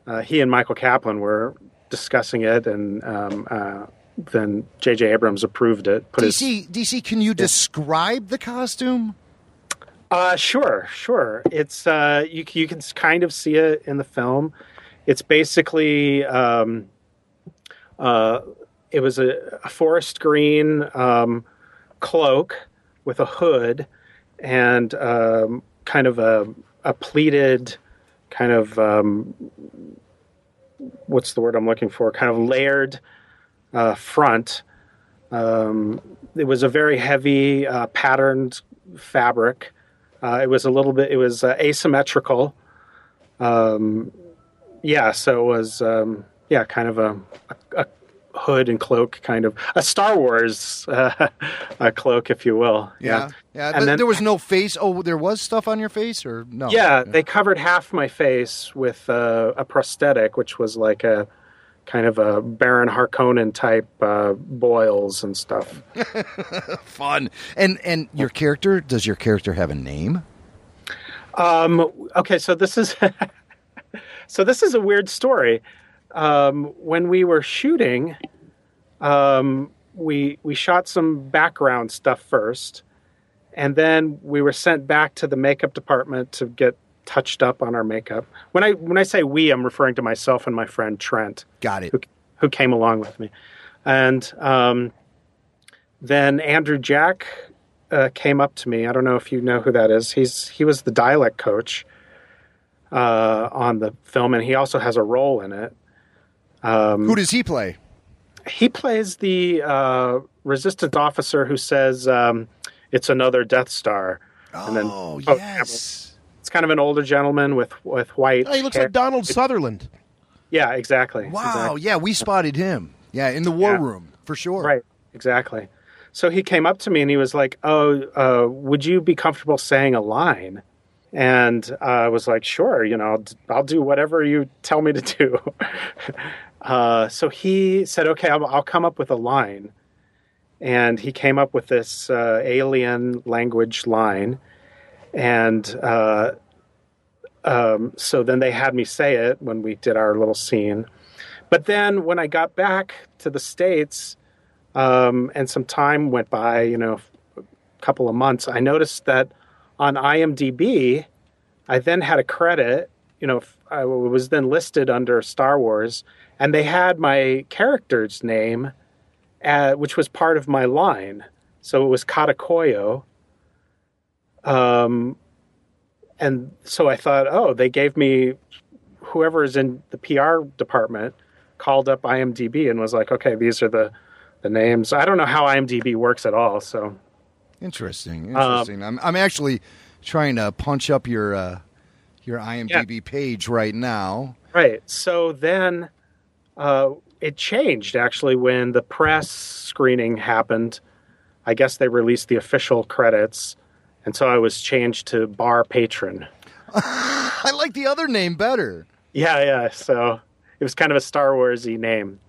uh, he and Michael Kaplan were discussing it, and um, uh, then J.J. Abrams approved it. Put his DC, DC, can you describe the costume? Uh, sure, sure. It's uh, you you can kind of see it in the film. It's basically um, uh, it was a, a forest green um, cloak with a hood and um, kind of a, a pleated kind of um, what's the word I'm looking for? Kind of layered uh, front. Um, it was a very heavy uh, patterned fabric. Uh, it was a little bit. It was uh, asymmetrical. Um, yeah, so it was um, yeah, kind of a, a, a, hood and cloak, kind of a Star Wars uh, a cloak, if you will. Yeah, yeah. And then- there was no face. Oh, there was stuff on your face, or no? Yeah, they covered half my face with uh, a prosthetic, which was like a kind of a Baron Harkonnen type uh, boils and stuff. fun. And and your character does your character have a name? Um, okay, so this is so this is a weird story. Um, when we were shooting, um, we we shot some background stuff first, and then we were sent back to the makeup department to get touched up on our makeup. When I when I say we, I'm referring to myself and my friend Trent. Got it. Who, who came along with me, and um, then Andrew Jack uh, came up to me. I don't know if you know who that is. He's he was the dialect coach uh, on the film, and he also has a role in it. Um, Who does he play? He plays the uh, resistance officer who says um, it's another Death Star. and then, Oh oh, yes. It's kind of an older gentleman with with white. Oh, he looks hair. like Donald Sutherland. Yeah, exactly. Wow. exactly. Yeah, we spotted him. Yeah, in the war Yeah. room for sure. Right, exactly. So he came up to me and he was like, "Oh, uh, would you be comfortable saying a line?" And I was like, "Sure, you know, I'll, I'll do whatever you tell me to do." uh, so he said, "Okay, I'll, I'll come up with a line," and he came up with this uh, alien language line, and uh, um, so then they had me say it when we did our little scene. But then when I got back to the states, um, and some time went by, you know, a couple of months, I noticed that on IMDb, I then had a credit. You know, I was then listed under Star Wars, and they had my character's name, uh, which was part of my line. So it was Katakoyo. Um, and so I thought, oh, they gave me whoever is in the PR department called up IMDb and was like, okay, these are the the names. I don't know how IMDb works at all, so Interesting. Um, Interesting. I'm I'm actually trying to punch up your uh, your IMDb page right now. Right. So then uh, it changed actually when the press screening happened. I guess they released the official credits, and so I was changed to bar patron. I like the other name better. Yeah, yeah. So it was kind of a Star Warsy name.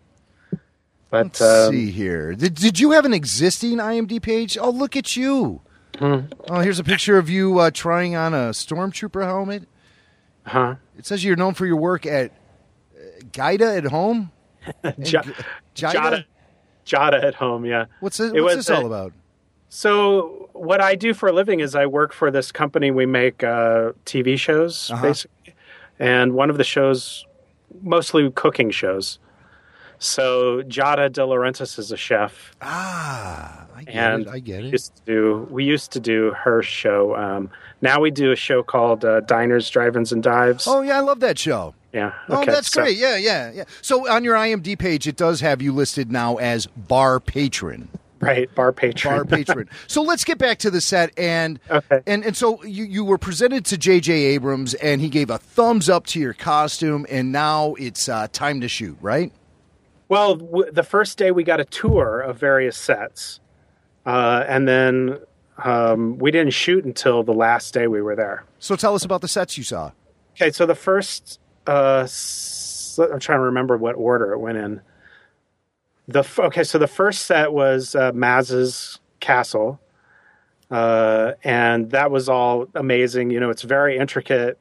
But Let's um, see here. Did, did you have an existing IMDb page? Oh, look at you. Hmm. Oh, here's a picture of you uh, trying on a stormtrooper helmet. Huh? It says you're known for your work at Giada at home. G- Giada, Giada at home. Yeah. What's this, It what's this all about? So what I do for a living is I work for this company. We make uh, TV shows Uh-huh. basically, and one of the shows, mostly cooking shows. So Giada De Laurentiis is a chef, Ah, I get and it. I get it. Used to do, we used to do her show. Um, now we do a show called uh, Diners, Drive-ins, and Dives. Oh yeah, I love that show. yeah. Oh, that's so- great. Yeah, yeah, yeah. So on your IMDb page, it does have you listed now as bar patron. Right, bar patron. Bar patron. so let's get back to the set and Okay. and and so you you were presented to J.J. Abrams and he gave a thumbs up to your costume and now it's uh, time to shoot, right? Well, w- the first day we got a tour of various sets, uh, and then um, we didn't shoot until the last day we were there. So tell us about the sets you saw. Okay, so the first, uh, I'm trying to remember what order it went in. The okay, so the first set was uh, Maz's castle, uh, and that was all amazing. You know, it's very intricate,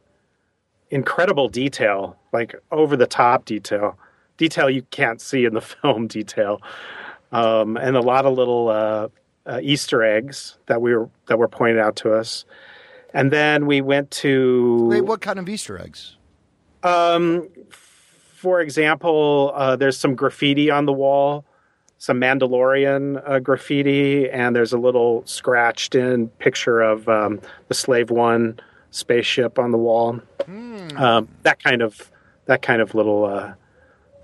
incredible detail, like over the top detail, detail you can't see in the film detail, um, and a lot of little uh, uh, Easter eggs that we were that were pointed out to us. And then we went to Wait, what kind of Easter eggs? um, for example, uh, there's some graffiti on the wall some Mandalorian uh, graffiti, and there's a little scratched in picture of um, the Slave One spaceship on the wall. Um, that kind of that kind of little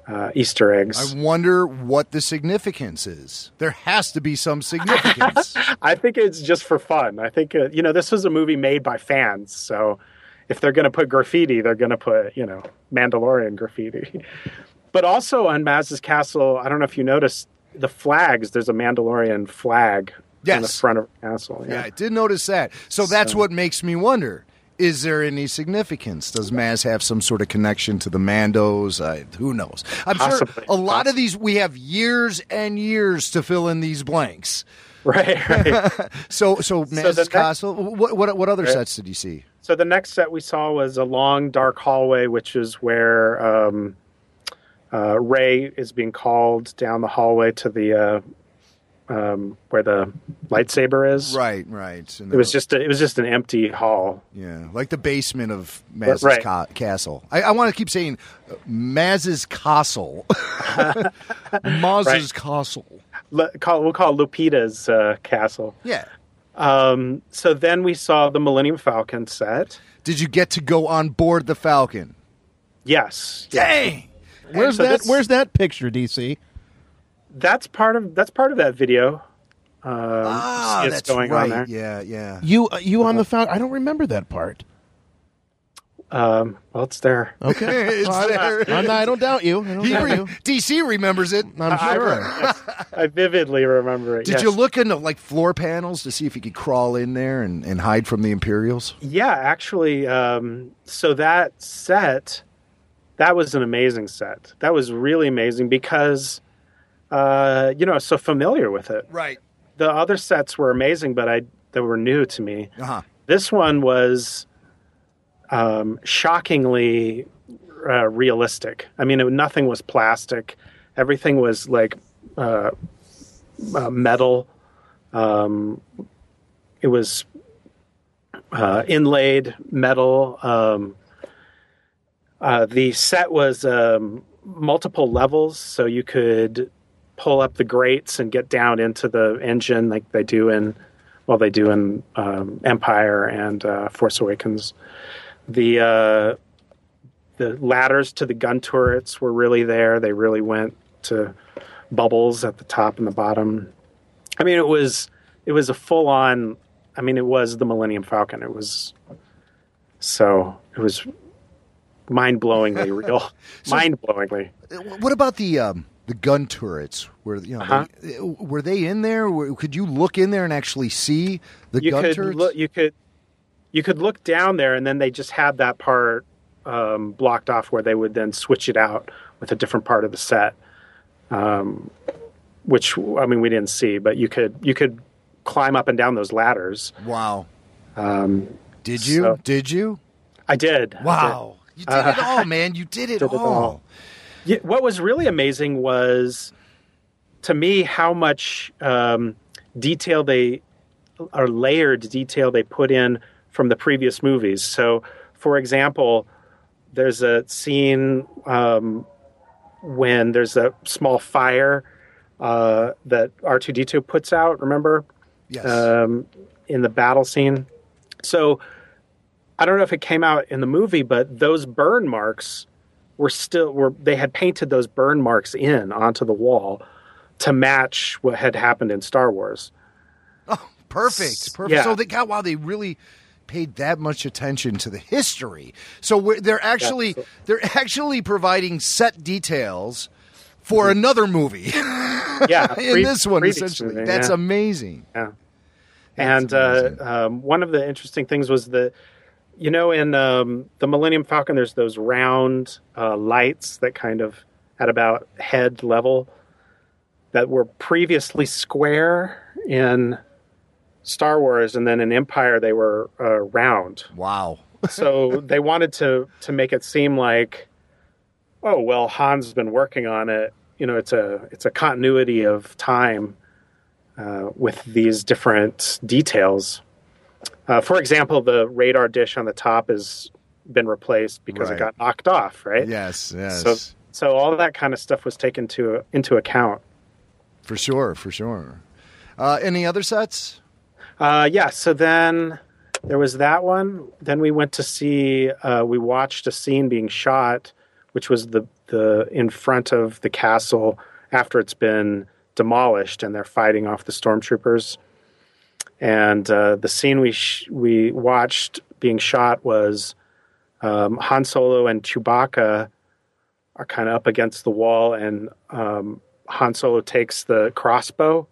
uh, Easter eggs. I wonder what the significance is. There has to be some significance. I think it's just for fun. I think uh, you know this was a movie made by fans, so if they're going to put graffiti, they're going to put you know Mandalorian graffiti. but also on Maz's castle, I don't know if you noticed the flags. There's a Mandalorian flag on the front of the castle. yeah, I did notice that. So that's what makes me wonder. Is there any significance? Does Maz have some sort of connection to the Mandos? I, who knows? I'm Possibly. sure a lot of these we have years and years to fill in these blanks. Right, right. So, so Maz's next- Castle. What what what other Right. sets did you see? So the next set we saw was a long, dark hallway, which is where um, uh, Rey is being called down the hallway to the uh, um, where the lightsaber is. Right, right. And It was just a, it was just an empty hall. Yeah, like the basement of Maz's Right. ca- castle. I, I want to keep saying Maz's castle. Maz's Right. castle. Le- call, we'll call it Lupita's uh, castle. Yeah. Um, so then we saw the Millennium Falcon set. Did you get to go on board the Falcon? Yes. Dang. Where's So that? Where's that picture, DC? That's part of that's part of that video. Um, Ah, that's going right. on there. Yeah, yeah. You uh, you on the Falcon? I don't remember that part. Um, well, it's there. Okay, It's Well, I- there. I'm not- I don't doubt you. I don't doubt you. DC remembers it. I'm sure. I vividly remember it. Did yes. you look into like floor panels to see if you could crawl in there and, and hide from the Imperials? Yeah, actually, um, so that set, that was an amazing set. That was really amazing because, uh, you know, so familiar with it. Right. The other sets were amazing, but I they were new to me. Uh-huh. This one was um, shockingly uh, realistic. I mean, it, nothing was plastic. Everything was like uh, uh, metal. Um, it was uh, inlaid metal. Um, uh, the set was um, multiple levels, so you could pull up the grates and get down into the engine like they do in, well, they do in um, Empire and uh, Force Awakens. The uh, the ladders to the gun turrets were really there. They really went to bubbles at the top and the bottom. I mean, it was it was a full on. I mean, it was the Millennium Falcon. It was so it was mind blowingly real, mind blowingly. What about the um, the gun turrets? Were you know Uh-huh. they- were they in there? Could you look in there and actually see the you gun could turrets? look you could you could look down there and then they just had that part um, blocked off where they would then switch it out with a different part of the set um, which i mean we didn't see but you could you could climb up and down those ladders wow. um, Did you? so- Did you? i did I did. Wow. You did it all, man. You did it Did it all. Yeah, what was really amazing was, to me, how much um, detail they or layered detail they put in from the previous movies. So, for example, there's a scene um, when there's a small fire uh, that R2D2 puts out. Remember? Yes. um, in the battle scene. So I don't know if it came out in the movie, but those burn marks were still were they had painted those burn marks in onto the wall to match what had happened in Star Wars. Oh, perfect. Perfect. Yeah. So they got wow, they really paid that much attention to the history. So they're actually so- they're actually providing set details for another movie Yeah, in pre- this one essentially. movie, That's yeah. amazing. Yeah. That's and amazing. uh, um, one of the interesting things was the, you know, in um, the Millennium Falcon, there's those round uh, lights that kind of at about head level that were previously square in Star Wars, and then in Empire they were uh, round. Wow. so they wanted to to make it seem like, oh well, Han's been working on it. You know, it's a it's a continuity of time uh, with these different details. Uh, for example, the radar dish on the top has been replaced because Right. it got knocked off. Right. Yes, yes. So so all that kind of stuff was taken to into account. For sure, for sure. Uh, any other sets? Uh, yeah. So then there was that one. Then we went to see. Uh, we watched a scene being shot, which was the the in front of the castle after it's been demolished, and they're fighting off the stormtroopers. And uh, the scene we sh- we watched being shot was um, Han Solo and Chewbacca are kind of up against the wall, and um, Han Solo takes the crossbow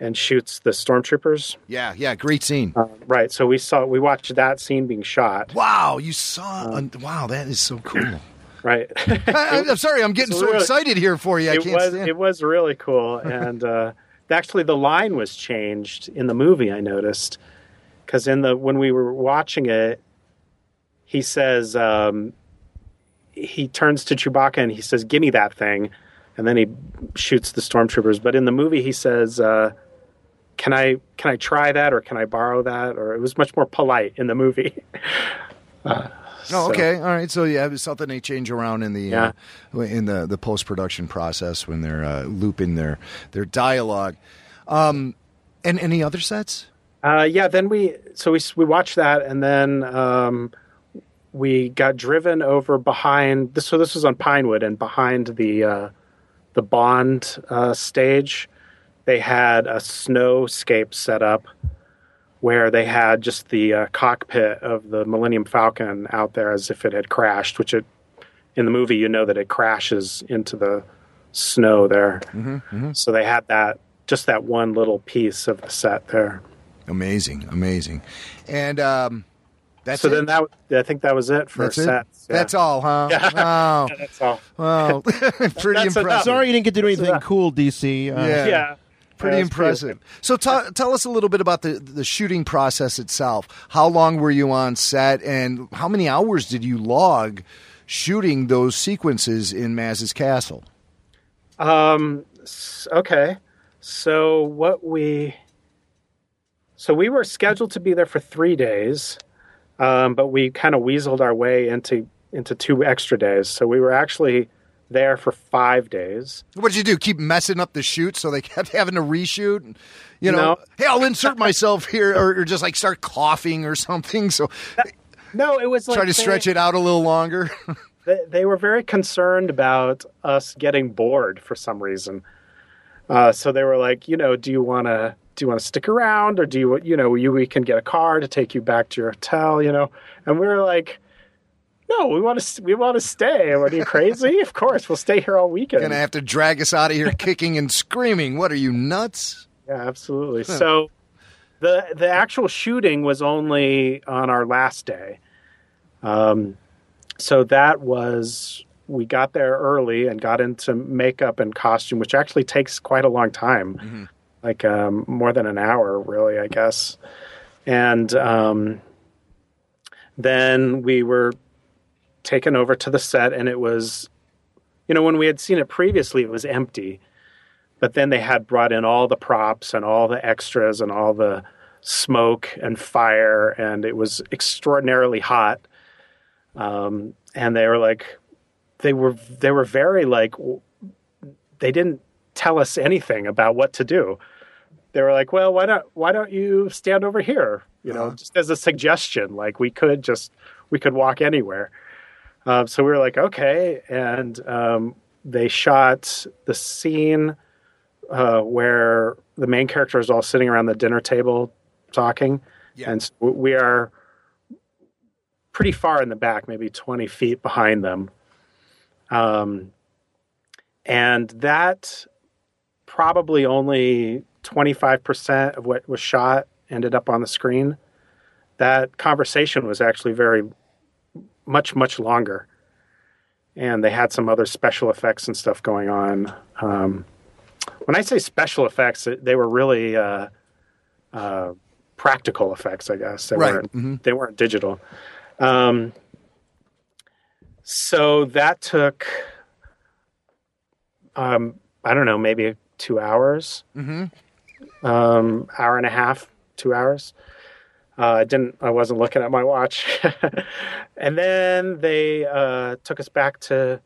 and shoots the stormtroopers. Yeah, yeah, great scene. Uh, right. So we saw we watched that scene being shot. Wow, you saw! Uh, wow, that is so cool. Right. I, am sorry, I'm getting so really, excited here for you. I it can't was stand. it was really cool, and uh, actually the line was changed in the movie. I noticed because in the when we were watching it, he says um, he turns to Chewbacca and he says, "Give me that thing," and then he shoots the stormtroopers. But in the movie, he says. Uh, can I can I try that or can I borrow that? Or it was much more polite in the movie. Uh, oh, so. okay, all right. So yeah, it's something they change around in the yeah. uh, in the the post production process when they're uh, looping their their dialogue. Um, and any other sets? Uh, yeah. Then we so we we watched that, and then um, we got driven over behind. This so this was on Pinewood, and behind the uh, the Bond uh, stage they had a snowscape set up where they had just the uh, cockpit of the Millennium Falcon out there as if it had crashed, which it in the movie you know that it crashes into the snow there. Mm-hmm, mm-hmm. So they had that just that one little piece of the set there. Amazing, amazing, and um, that's so it? then that I think that was it for that's sets. It? Yeah. That's all, huh? Yeah. Wow. yeah, that's all. Wow, pretty That's impressive. enough. Sorry you didn't get to do anything cool, DC. Uh, Yeah. Yeah. Pretty impressive. So t- tell us a little bit about the the shooting process itself. How long were you on set, and how many hours did you log shooting those sequences in Maz's castle? Um. Okay. So what we. So we were scheduled to be there for three days, um, but we kind of weaseled our way into into two extra days. So we were actually there for five days. What did you do? Keep messing up the shoot so they kept having to reshoot? And, You know, No. hey, I'll insert myself here, or, or just like start coughing or something. So No, it was like try to they- stretch it out a little longer. they, they were very concerned about us getting bored for some reason. Uh, so they were like, you know, do you want to do you want to stick around, or do you you know you we can get a car to take you back to your hotel, you know? And we were like, no, we want to we want to stay. What are you crazy? of course, we'll stay here all weekend. Gonna have to drag us out of here kicking and screaming. What are you nuts? Yeah, absolutely. So the the actual shooting was only on our last day. Um, so that was we got there early and got into makeup and costume, which actually takes quite a long time, like um, more than an hour, really, I guess. And um, then we were taken over to the set, and it was, you know, when we had seen it previously, it was empty. But then they had brought in all the props and all the extras and all the smoke and fire and it was extraordinarily hot. Um, and they were like they were they were very like they didn't tell us anything about what to do. They were like well why don't why don't you stand over here? You know just as a suggestion like we could just we could walk anywhere um, so we were like okay and um, they shot the scene uh, where the main character is all sitting around the dinner table talking, and so we are pretty far in the back, maybe twenty feet behind them. Um, and that probably only twenty five percent of what was shot ended up on the screen. That conversation was actually very much much longer, and they had some other special effects and stuff going on. Um, when I say special effects, they were really uh, uh, practical effects. I guess they Right. weren't Mhm. they weren't digital. Um, so that took, um, I don't know, maybe two hours, Mm-hmm. um, hour and a half, two hours. Uh, I didn't. I wasn't looking at my watch. and then they uh, took us back to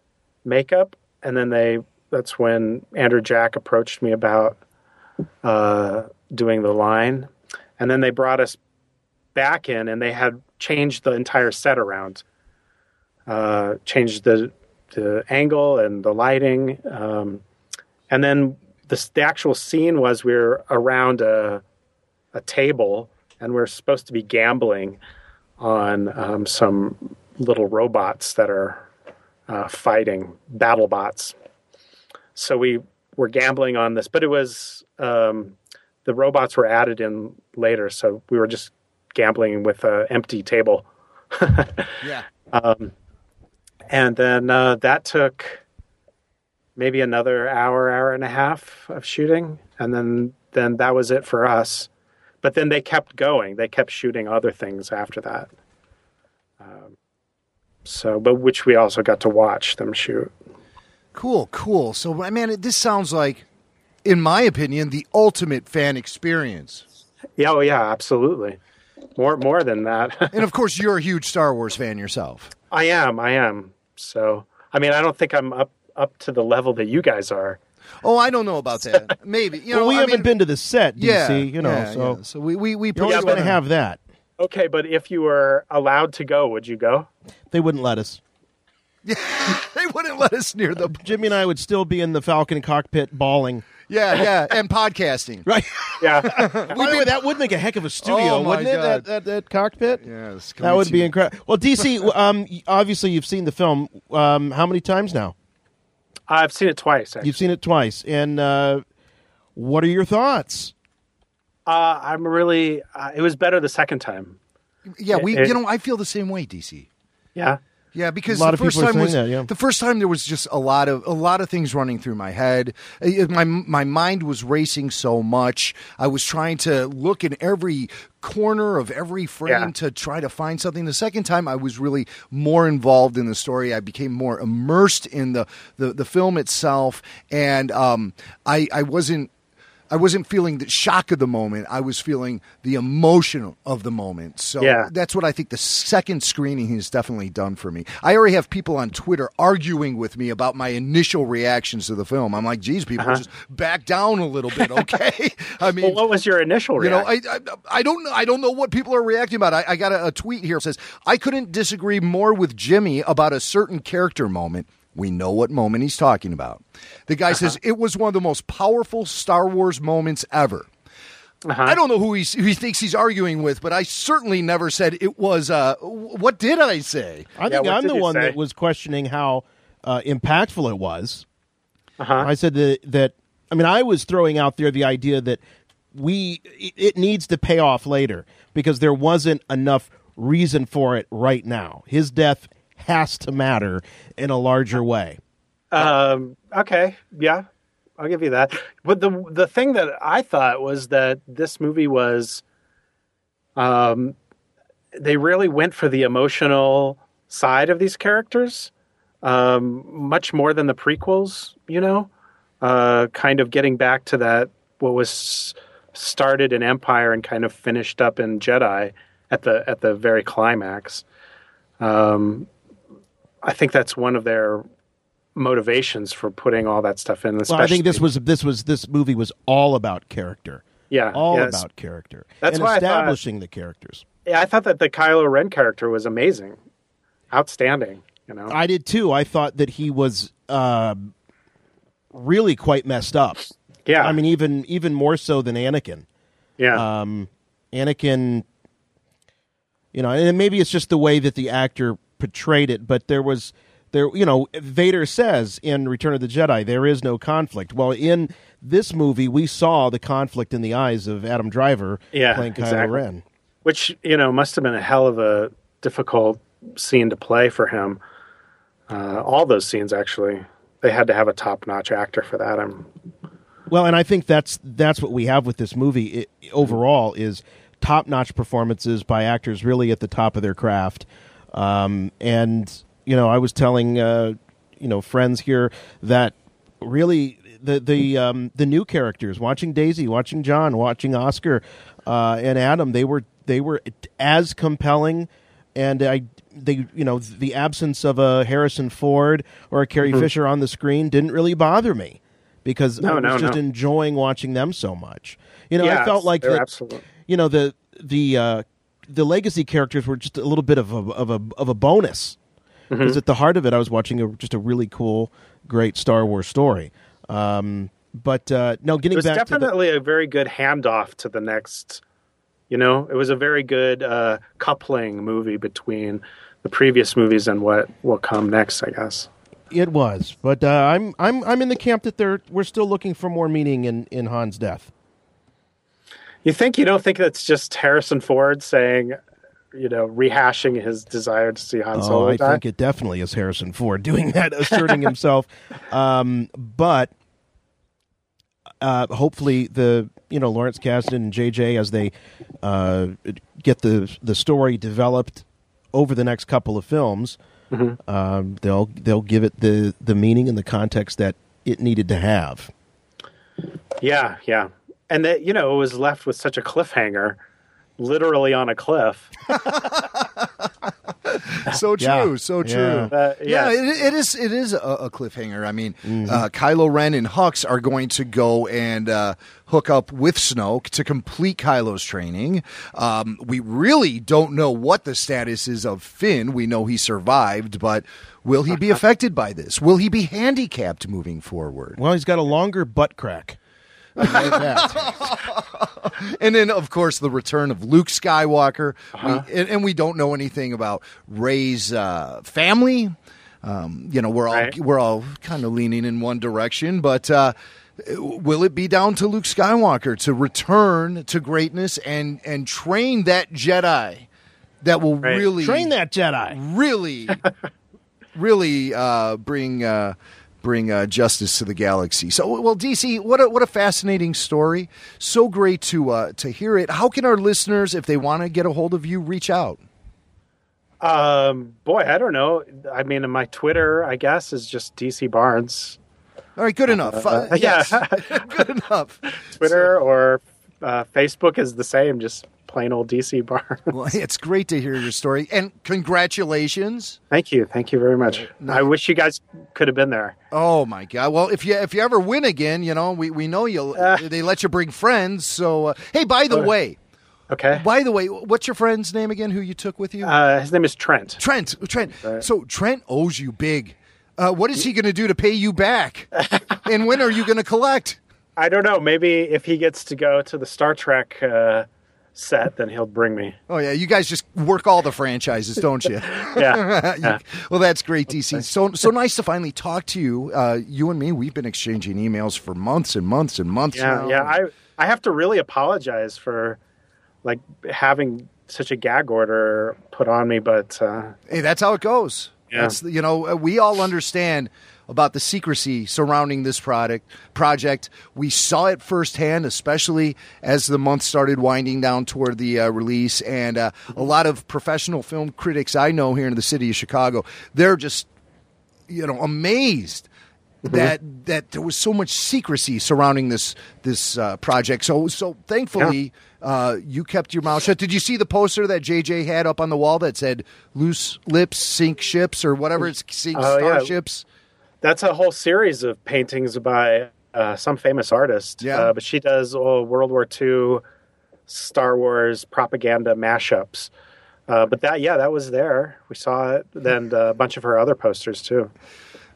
makeup, and then they that's when Andrew Jack approached me about uh, doing the line, and then they brought us back in, and they had changed the entire set around, uh, changed the the angle and the lighting, um, and then the, the actual scene was we were around a a table, and we are supposed to be gambling on um, some little robots that are uh, fighting battle bots. So we were gambling on this, but it was um, the robots were added in later, so we were just gambling with an empty table. yeah. Um, and then uh, that took maybe another hour, hour and a half of shooting, and then then that was it for us. But then they kept going; they kept shooting other things after that. Um, so, but which we also got to watch them shoot. Cool, cool. So, man, this sounds like, in my opinion, the ultimate fan experience. Yeah, oh yeah, absolutely. More, more than that. and of course, you're a huge Star Wars fan yourself. I am. I am. So, I mean, I don't think I'm up up to the level that you guys are. Oh, I don't know about that. Maybe you know. well, we I haven't mean, been to the set, DC. Yeah, you know, yeah, so yeah. so we we we you're always going to have that. Okay, but if you were allowed to go, would you go? They wouldn't let us. they wouldn't let us near the. Jimmy and I would still be in the Falcon cockpit bawling. Yeah, yeah, and podcasting. Right. Yeah. By the way, that would make a heck of a studio, Oh, wouldn't it? That, that, that cockpit. Yes, that would be incredible. Well, DC, um, obviously you've seen the film. Um, how many times now? I've seen it twice. Actually. You've seen it twice, and uh, what are your thoughts? Uh, I'm really. Uh, it was better the second time. Yeah, we. It- you know, I feel the same way, DC. Yeah. Yeah, because A lot the of first time was that, yeah. the first time there was just a lot of a lot of things running through my head. My my mind was racing so much. I was trying to look in every corner of every frame Yeah. to try to find something. The second time I was really more involved in the story. I became more immersed in the the, the film itself and um, I I wasn't I wasn't feeling the shock of the moment. I was feeling the emotion of the moment. So Yeah. that's what I think the second screening has definitely done for me. I already have people on Twitter arguing with me about my initial reactions to the film. I'm like, geez, people, Uh-huh. just back down a little bit, okay? I mean, Well, what was your initial you know. I, I I don't know. I don't know what people are reacting about. I, I got a, a tweet here that says I couldn't disagree more with Jimmy about a certain character moment. We know what moment he's talking about. The guy says it was one of the most powerful Star Wars moments ever. Uh-huh. I don't know who, he's, who he thinks he's arguing with, but I certainly never said it was. Uh, what did I say? I think what I'm the one say? that was questioning how uh, impactful it was. Uh-huh. I said that, that. I mean, I was throwing out there the idea that we it, it needs to pay off later because there wasn't enough reason for it right now. His death has to matter in a larger way. Um, okay, yeah, I'll give you that. But the the thing that I thought was that this movie was, um, they really went for the emotional side of these characters, um, much more than the prequels. You know, uh, kind of getting back to that what was started in Empire and kind of finished up in Jedi at the at the very climax. Um, I think that's one of their motivations for putting all that stuff in. Well, I think this was this was this movie was all about character. Yeah, all yes. about character. That's and why I thought- establishing the characters. Yeah, I thought that the Kylo Ren character was amazing, outstanding. You know, I did too. I thought that he was uh, really quite messed up. Yeah. I mean, even even more so than Anakin. yeah, Um, Anakin, you know, and maybe it's just the way that the actor portrayed it, but there was there, you know, Vader says in Return of the Jedi there is no conflict. Well, in this movie, we saw the conflict in the eyes of Adam Driver Yeah, playing Kylo exactly. Ren. which you know must have been a hell of a difficult scene to play for him. Uh, all those scenes actually, they had to have a top-notch actor for that. I'm Well, and I think that's that's what we have with this movie i overall is top notch performances by actors really at the top of their craft. Um, and you know, I was telling uh, you know friends here that really the the um, the new characters, watching Daisy, watching John, watching Oscar uh, and Adam, they were they were as compelling, and I they you know the absence of a Harrison Ford or a Carrie Mhm. Fisher on the screen didn't really bother me because I was no, just no. enjoying watching them so much. You know, I felt like that. absolute. You know the the uh, the legacy characters were just a little bit of a of a of a bonus because Mhm. at the heart of it, I was watching a, just a really cool, great Star Wars story. Um, but uh, no, getting back to the, definitely a very good handoff to the next. You know, it was a very good uh, coupling movie between the previous movies and what will come next. I guess. It was, but uh, I'm I'm I'm in the camp that they're we're still looking for more meaning in in Han's death. You think you don't think that's just Harrison Ford saying, you know, rehashing his desire to see Han Oh, Solo I die? think it definitely is Harrison Ford doing that, asserting himself. Um, but uh, hopefully, the you know Lawrence Kasdan and JJ as they uh, get the the story developed over the next couple of films, Mhm. um, they'll they'll give it the the meaning and the context that it needed to have. Yeah, yeah. And that you know, it was left with such a cliffhanger, literally on a cliff. so true, Yeah. so true. Yeah. Uh, yeah, yes. it, it is. It is a, a cliffhanger. I mean, Mm-hmm. uh, Kylo Ren and Hux are going to go and uh, hook up with Snoke to complete Kylo's training. Um, we really don't know what the status is of Finn. We know he survived, but will he be affected by this? Will he be handicapped moving forward? Well, he's got a longer butt crack. I know that. and then, of course, the return of Luke Skywalker. Uh-huh. We, and, and we don't know anything about Rey's uh, family. Um, you know, we're all we're all kind of leaning in one direction, but uh, will it be down to Luke Skywalker to return to greatness and and train that Jedi that will really Train that Jedi, really, really uh, bring. Uh, Bring uh, justice to the galaxy. So, well, DC, what a what a fascinating story. So great to uh, to hear it. How can our listeners, if they want to get a hold of you, reach out? Um, boy, I don't know. I mean, my Twitter, I guess, is just DC Barnes. All right, good enough. Uh, Uh, yes, yeah. good enough. Twitter or uh, Facebook is the same, just plain old DC bar. Well, it's great to hear your story, and congratulations. Thank you, thank you very much. I wish you guys could have been there. Oh my God! Well, if you if you ever win again, you know we, we know you. will they let you bring friends. So, uh, hey, by the Uh, way, okay. By the way, what's your friend's name again? Who you took with you? Uh, his name is Trent. Trent. Trent. So Trent owes you big. Uh, what is he going to do to pay you back? and when are you going to collect? I don't know. Maybe if he gets to go to the Star Trek uh, set, then he'll bring me. Oh yeah, you guys just work all the franchises, don't you? Yeah. You- Yeah. Well, that's great, DC. So so nice to finally talk to you. Uh, you and me, we've been exchanging emails for months and months and months. Yeah, now. yeah. I I have to really apologize for like having such a gag order put on me, but uh, Hey, that's how it goes. Yeah. You know uh, we all understand about the secrecy surrounding this product project. We saw it firsthand, especially as the month started winding down toward the uh, release, and uh, a lot of professional film critics I know here in the city of Chicago, they're just you know amazed. That that there was so much secrecy surrounding this this uh, project. So so thankfully uh, you kept your mouth shut. Did you see the poster that JJ had up on the wall that said "Loose lips sink ships" or whatever it's sink yeah. starships? that's a whole series of paintings by uh, some famous artist. Yeah. Uh, but she does oh, World War II, Star Wars propaganda mashups. Uh, but that, yeah, that was there. We saw it. Then uh, a bunch of her other posters too.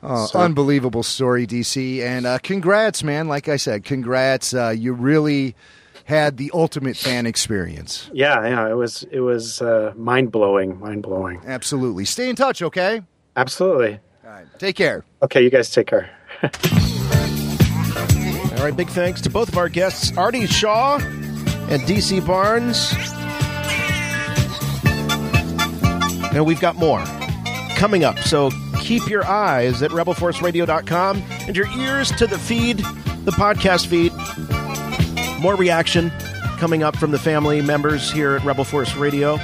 Oh, So- unbelievable story, DC, and uh, congrats, man! Like I said, congrats. Uh, you really had the ultimate fan experience. Yeah, yeah, it was it was uh, mind blowing, mind blowing. Absolutely. Stay in touch, okay? Absolutely. All right. Take care. Okay, you guys take care. All right, big thanks to both of our guests, Arti Shah and DC Barnes. And we've got more coming up, so keep your eyes at rebelforceradio.com and your ears to the feed, the podcast feed. More reaction coming up from the family members here at Rebel Force Radio.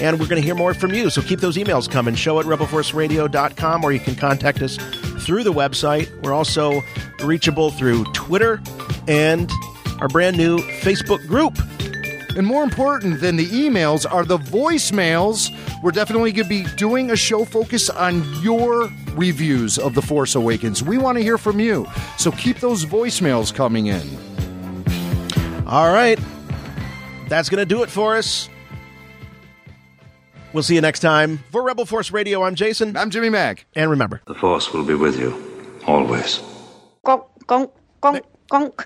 And we're going to hear more from you, so keep those emails coming. Show at rebelforceradio.com, or you can contact us through the website. We're also reachable through Twitter and our brand new Facebook group. And more important than the emails are the voicemails. We're definitely going to be doing a show focused on your reviews of The Force Awakens. We want to hear from you. So keep those voicemails coming in. All right. That's going to do it for us. We'll see you next time. For Rebel Force Radio, I'm Jason. I'm Jimmy Mack. And remember, The Force will be with you, always. Gonk, gonk, gonk, gonk.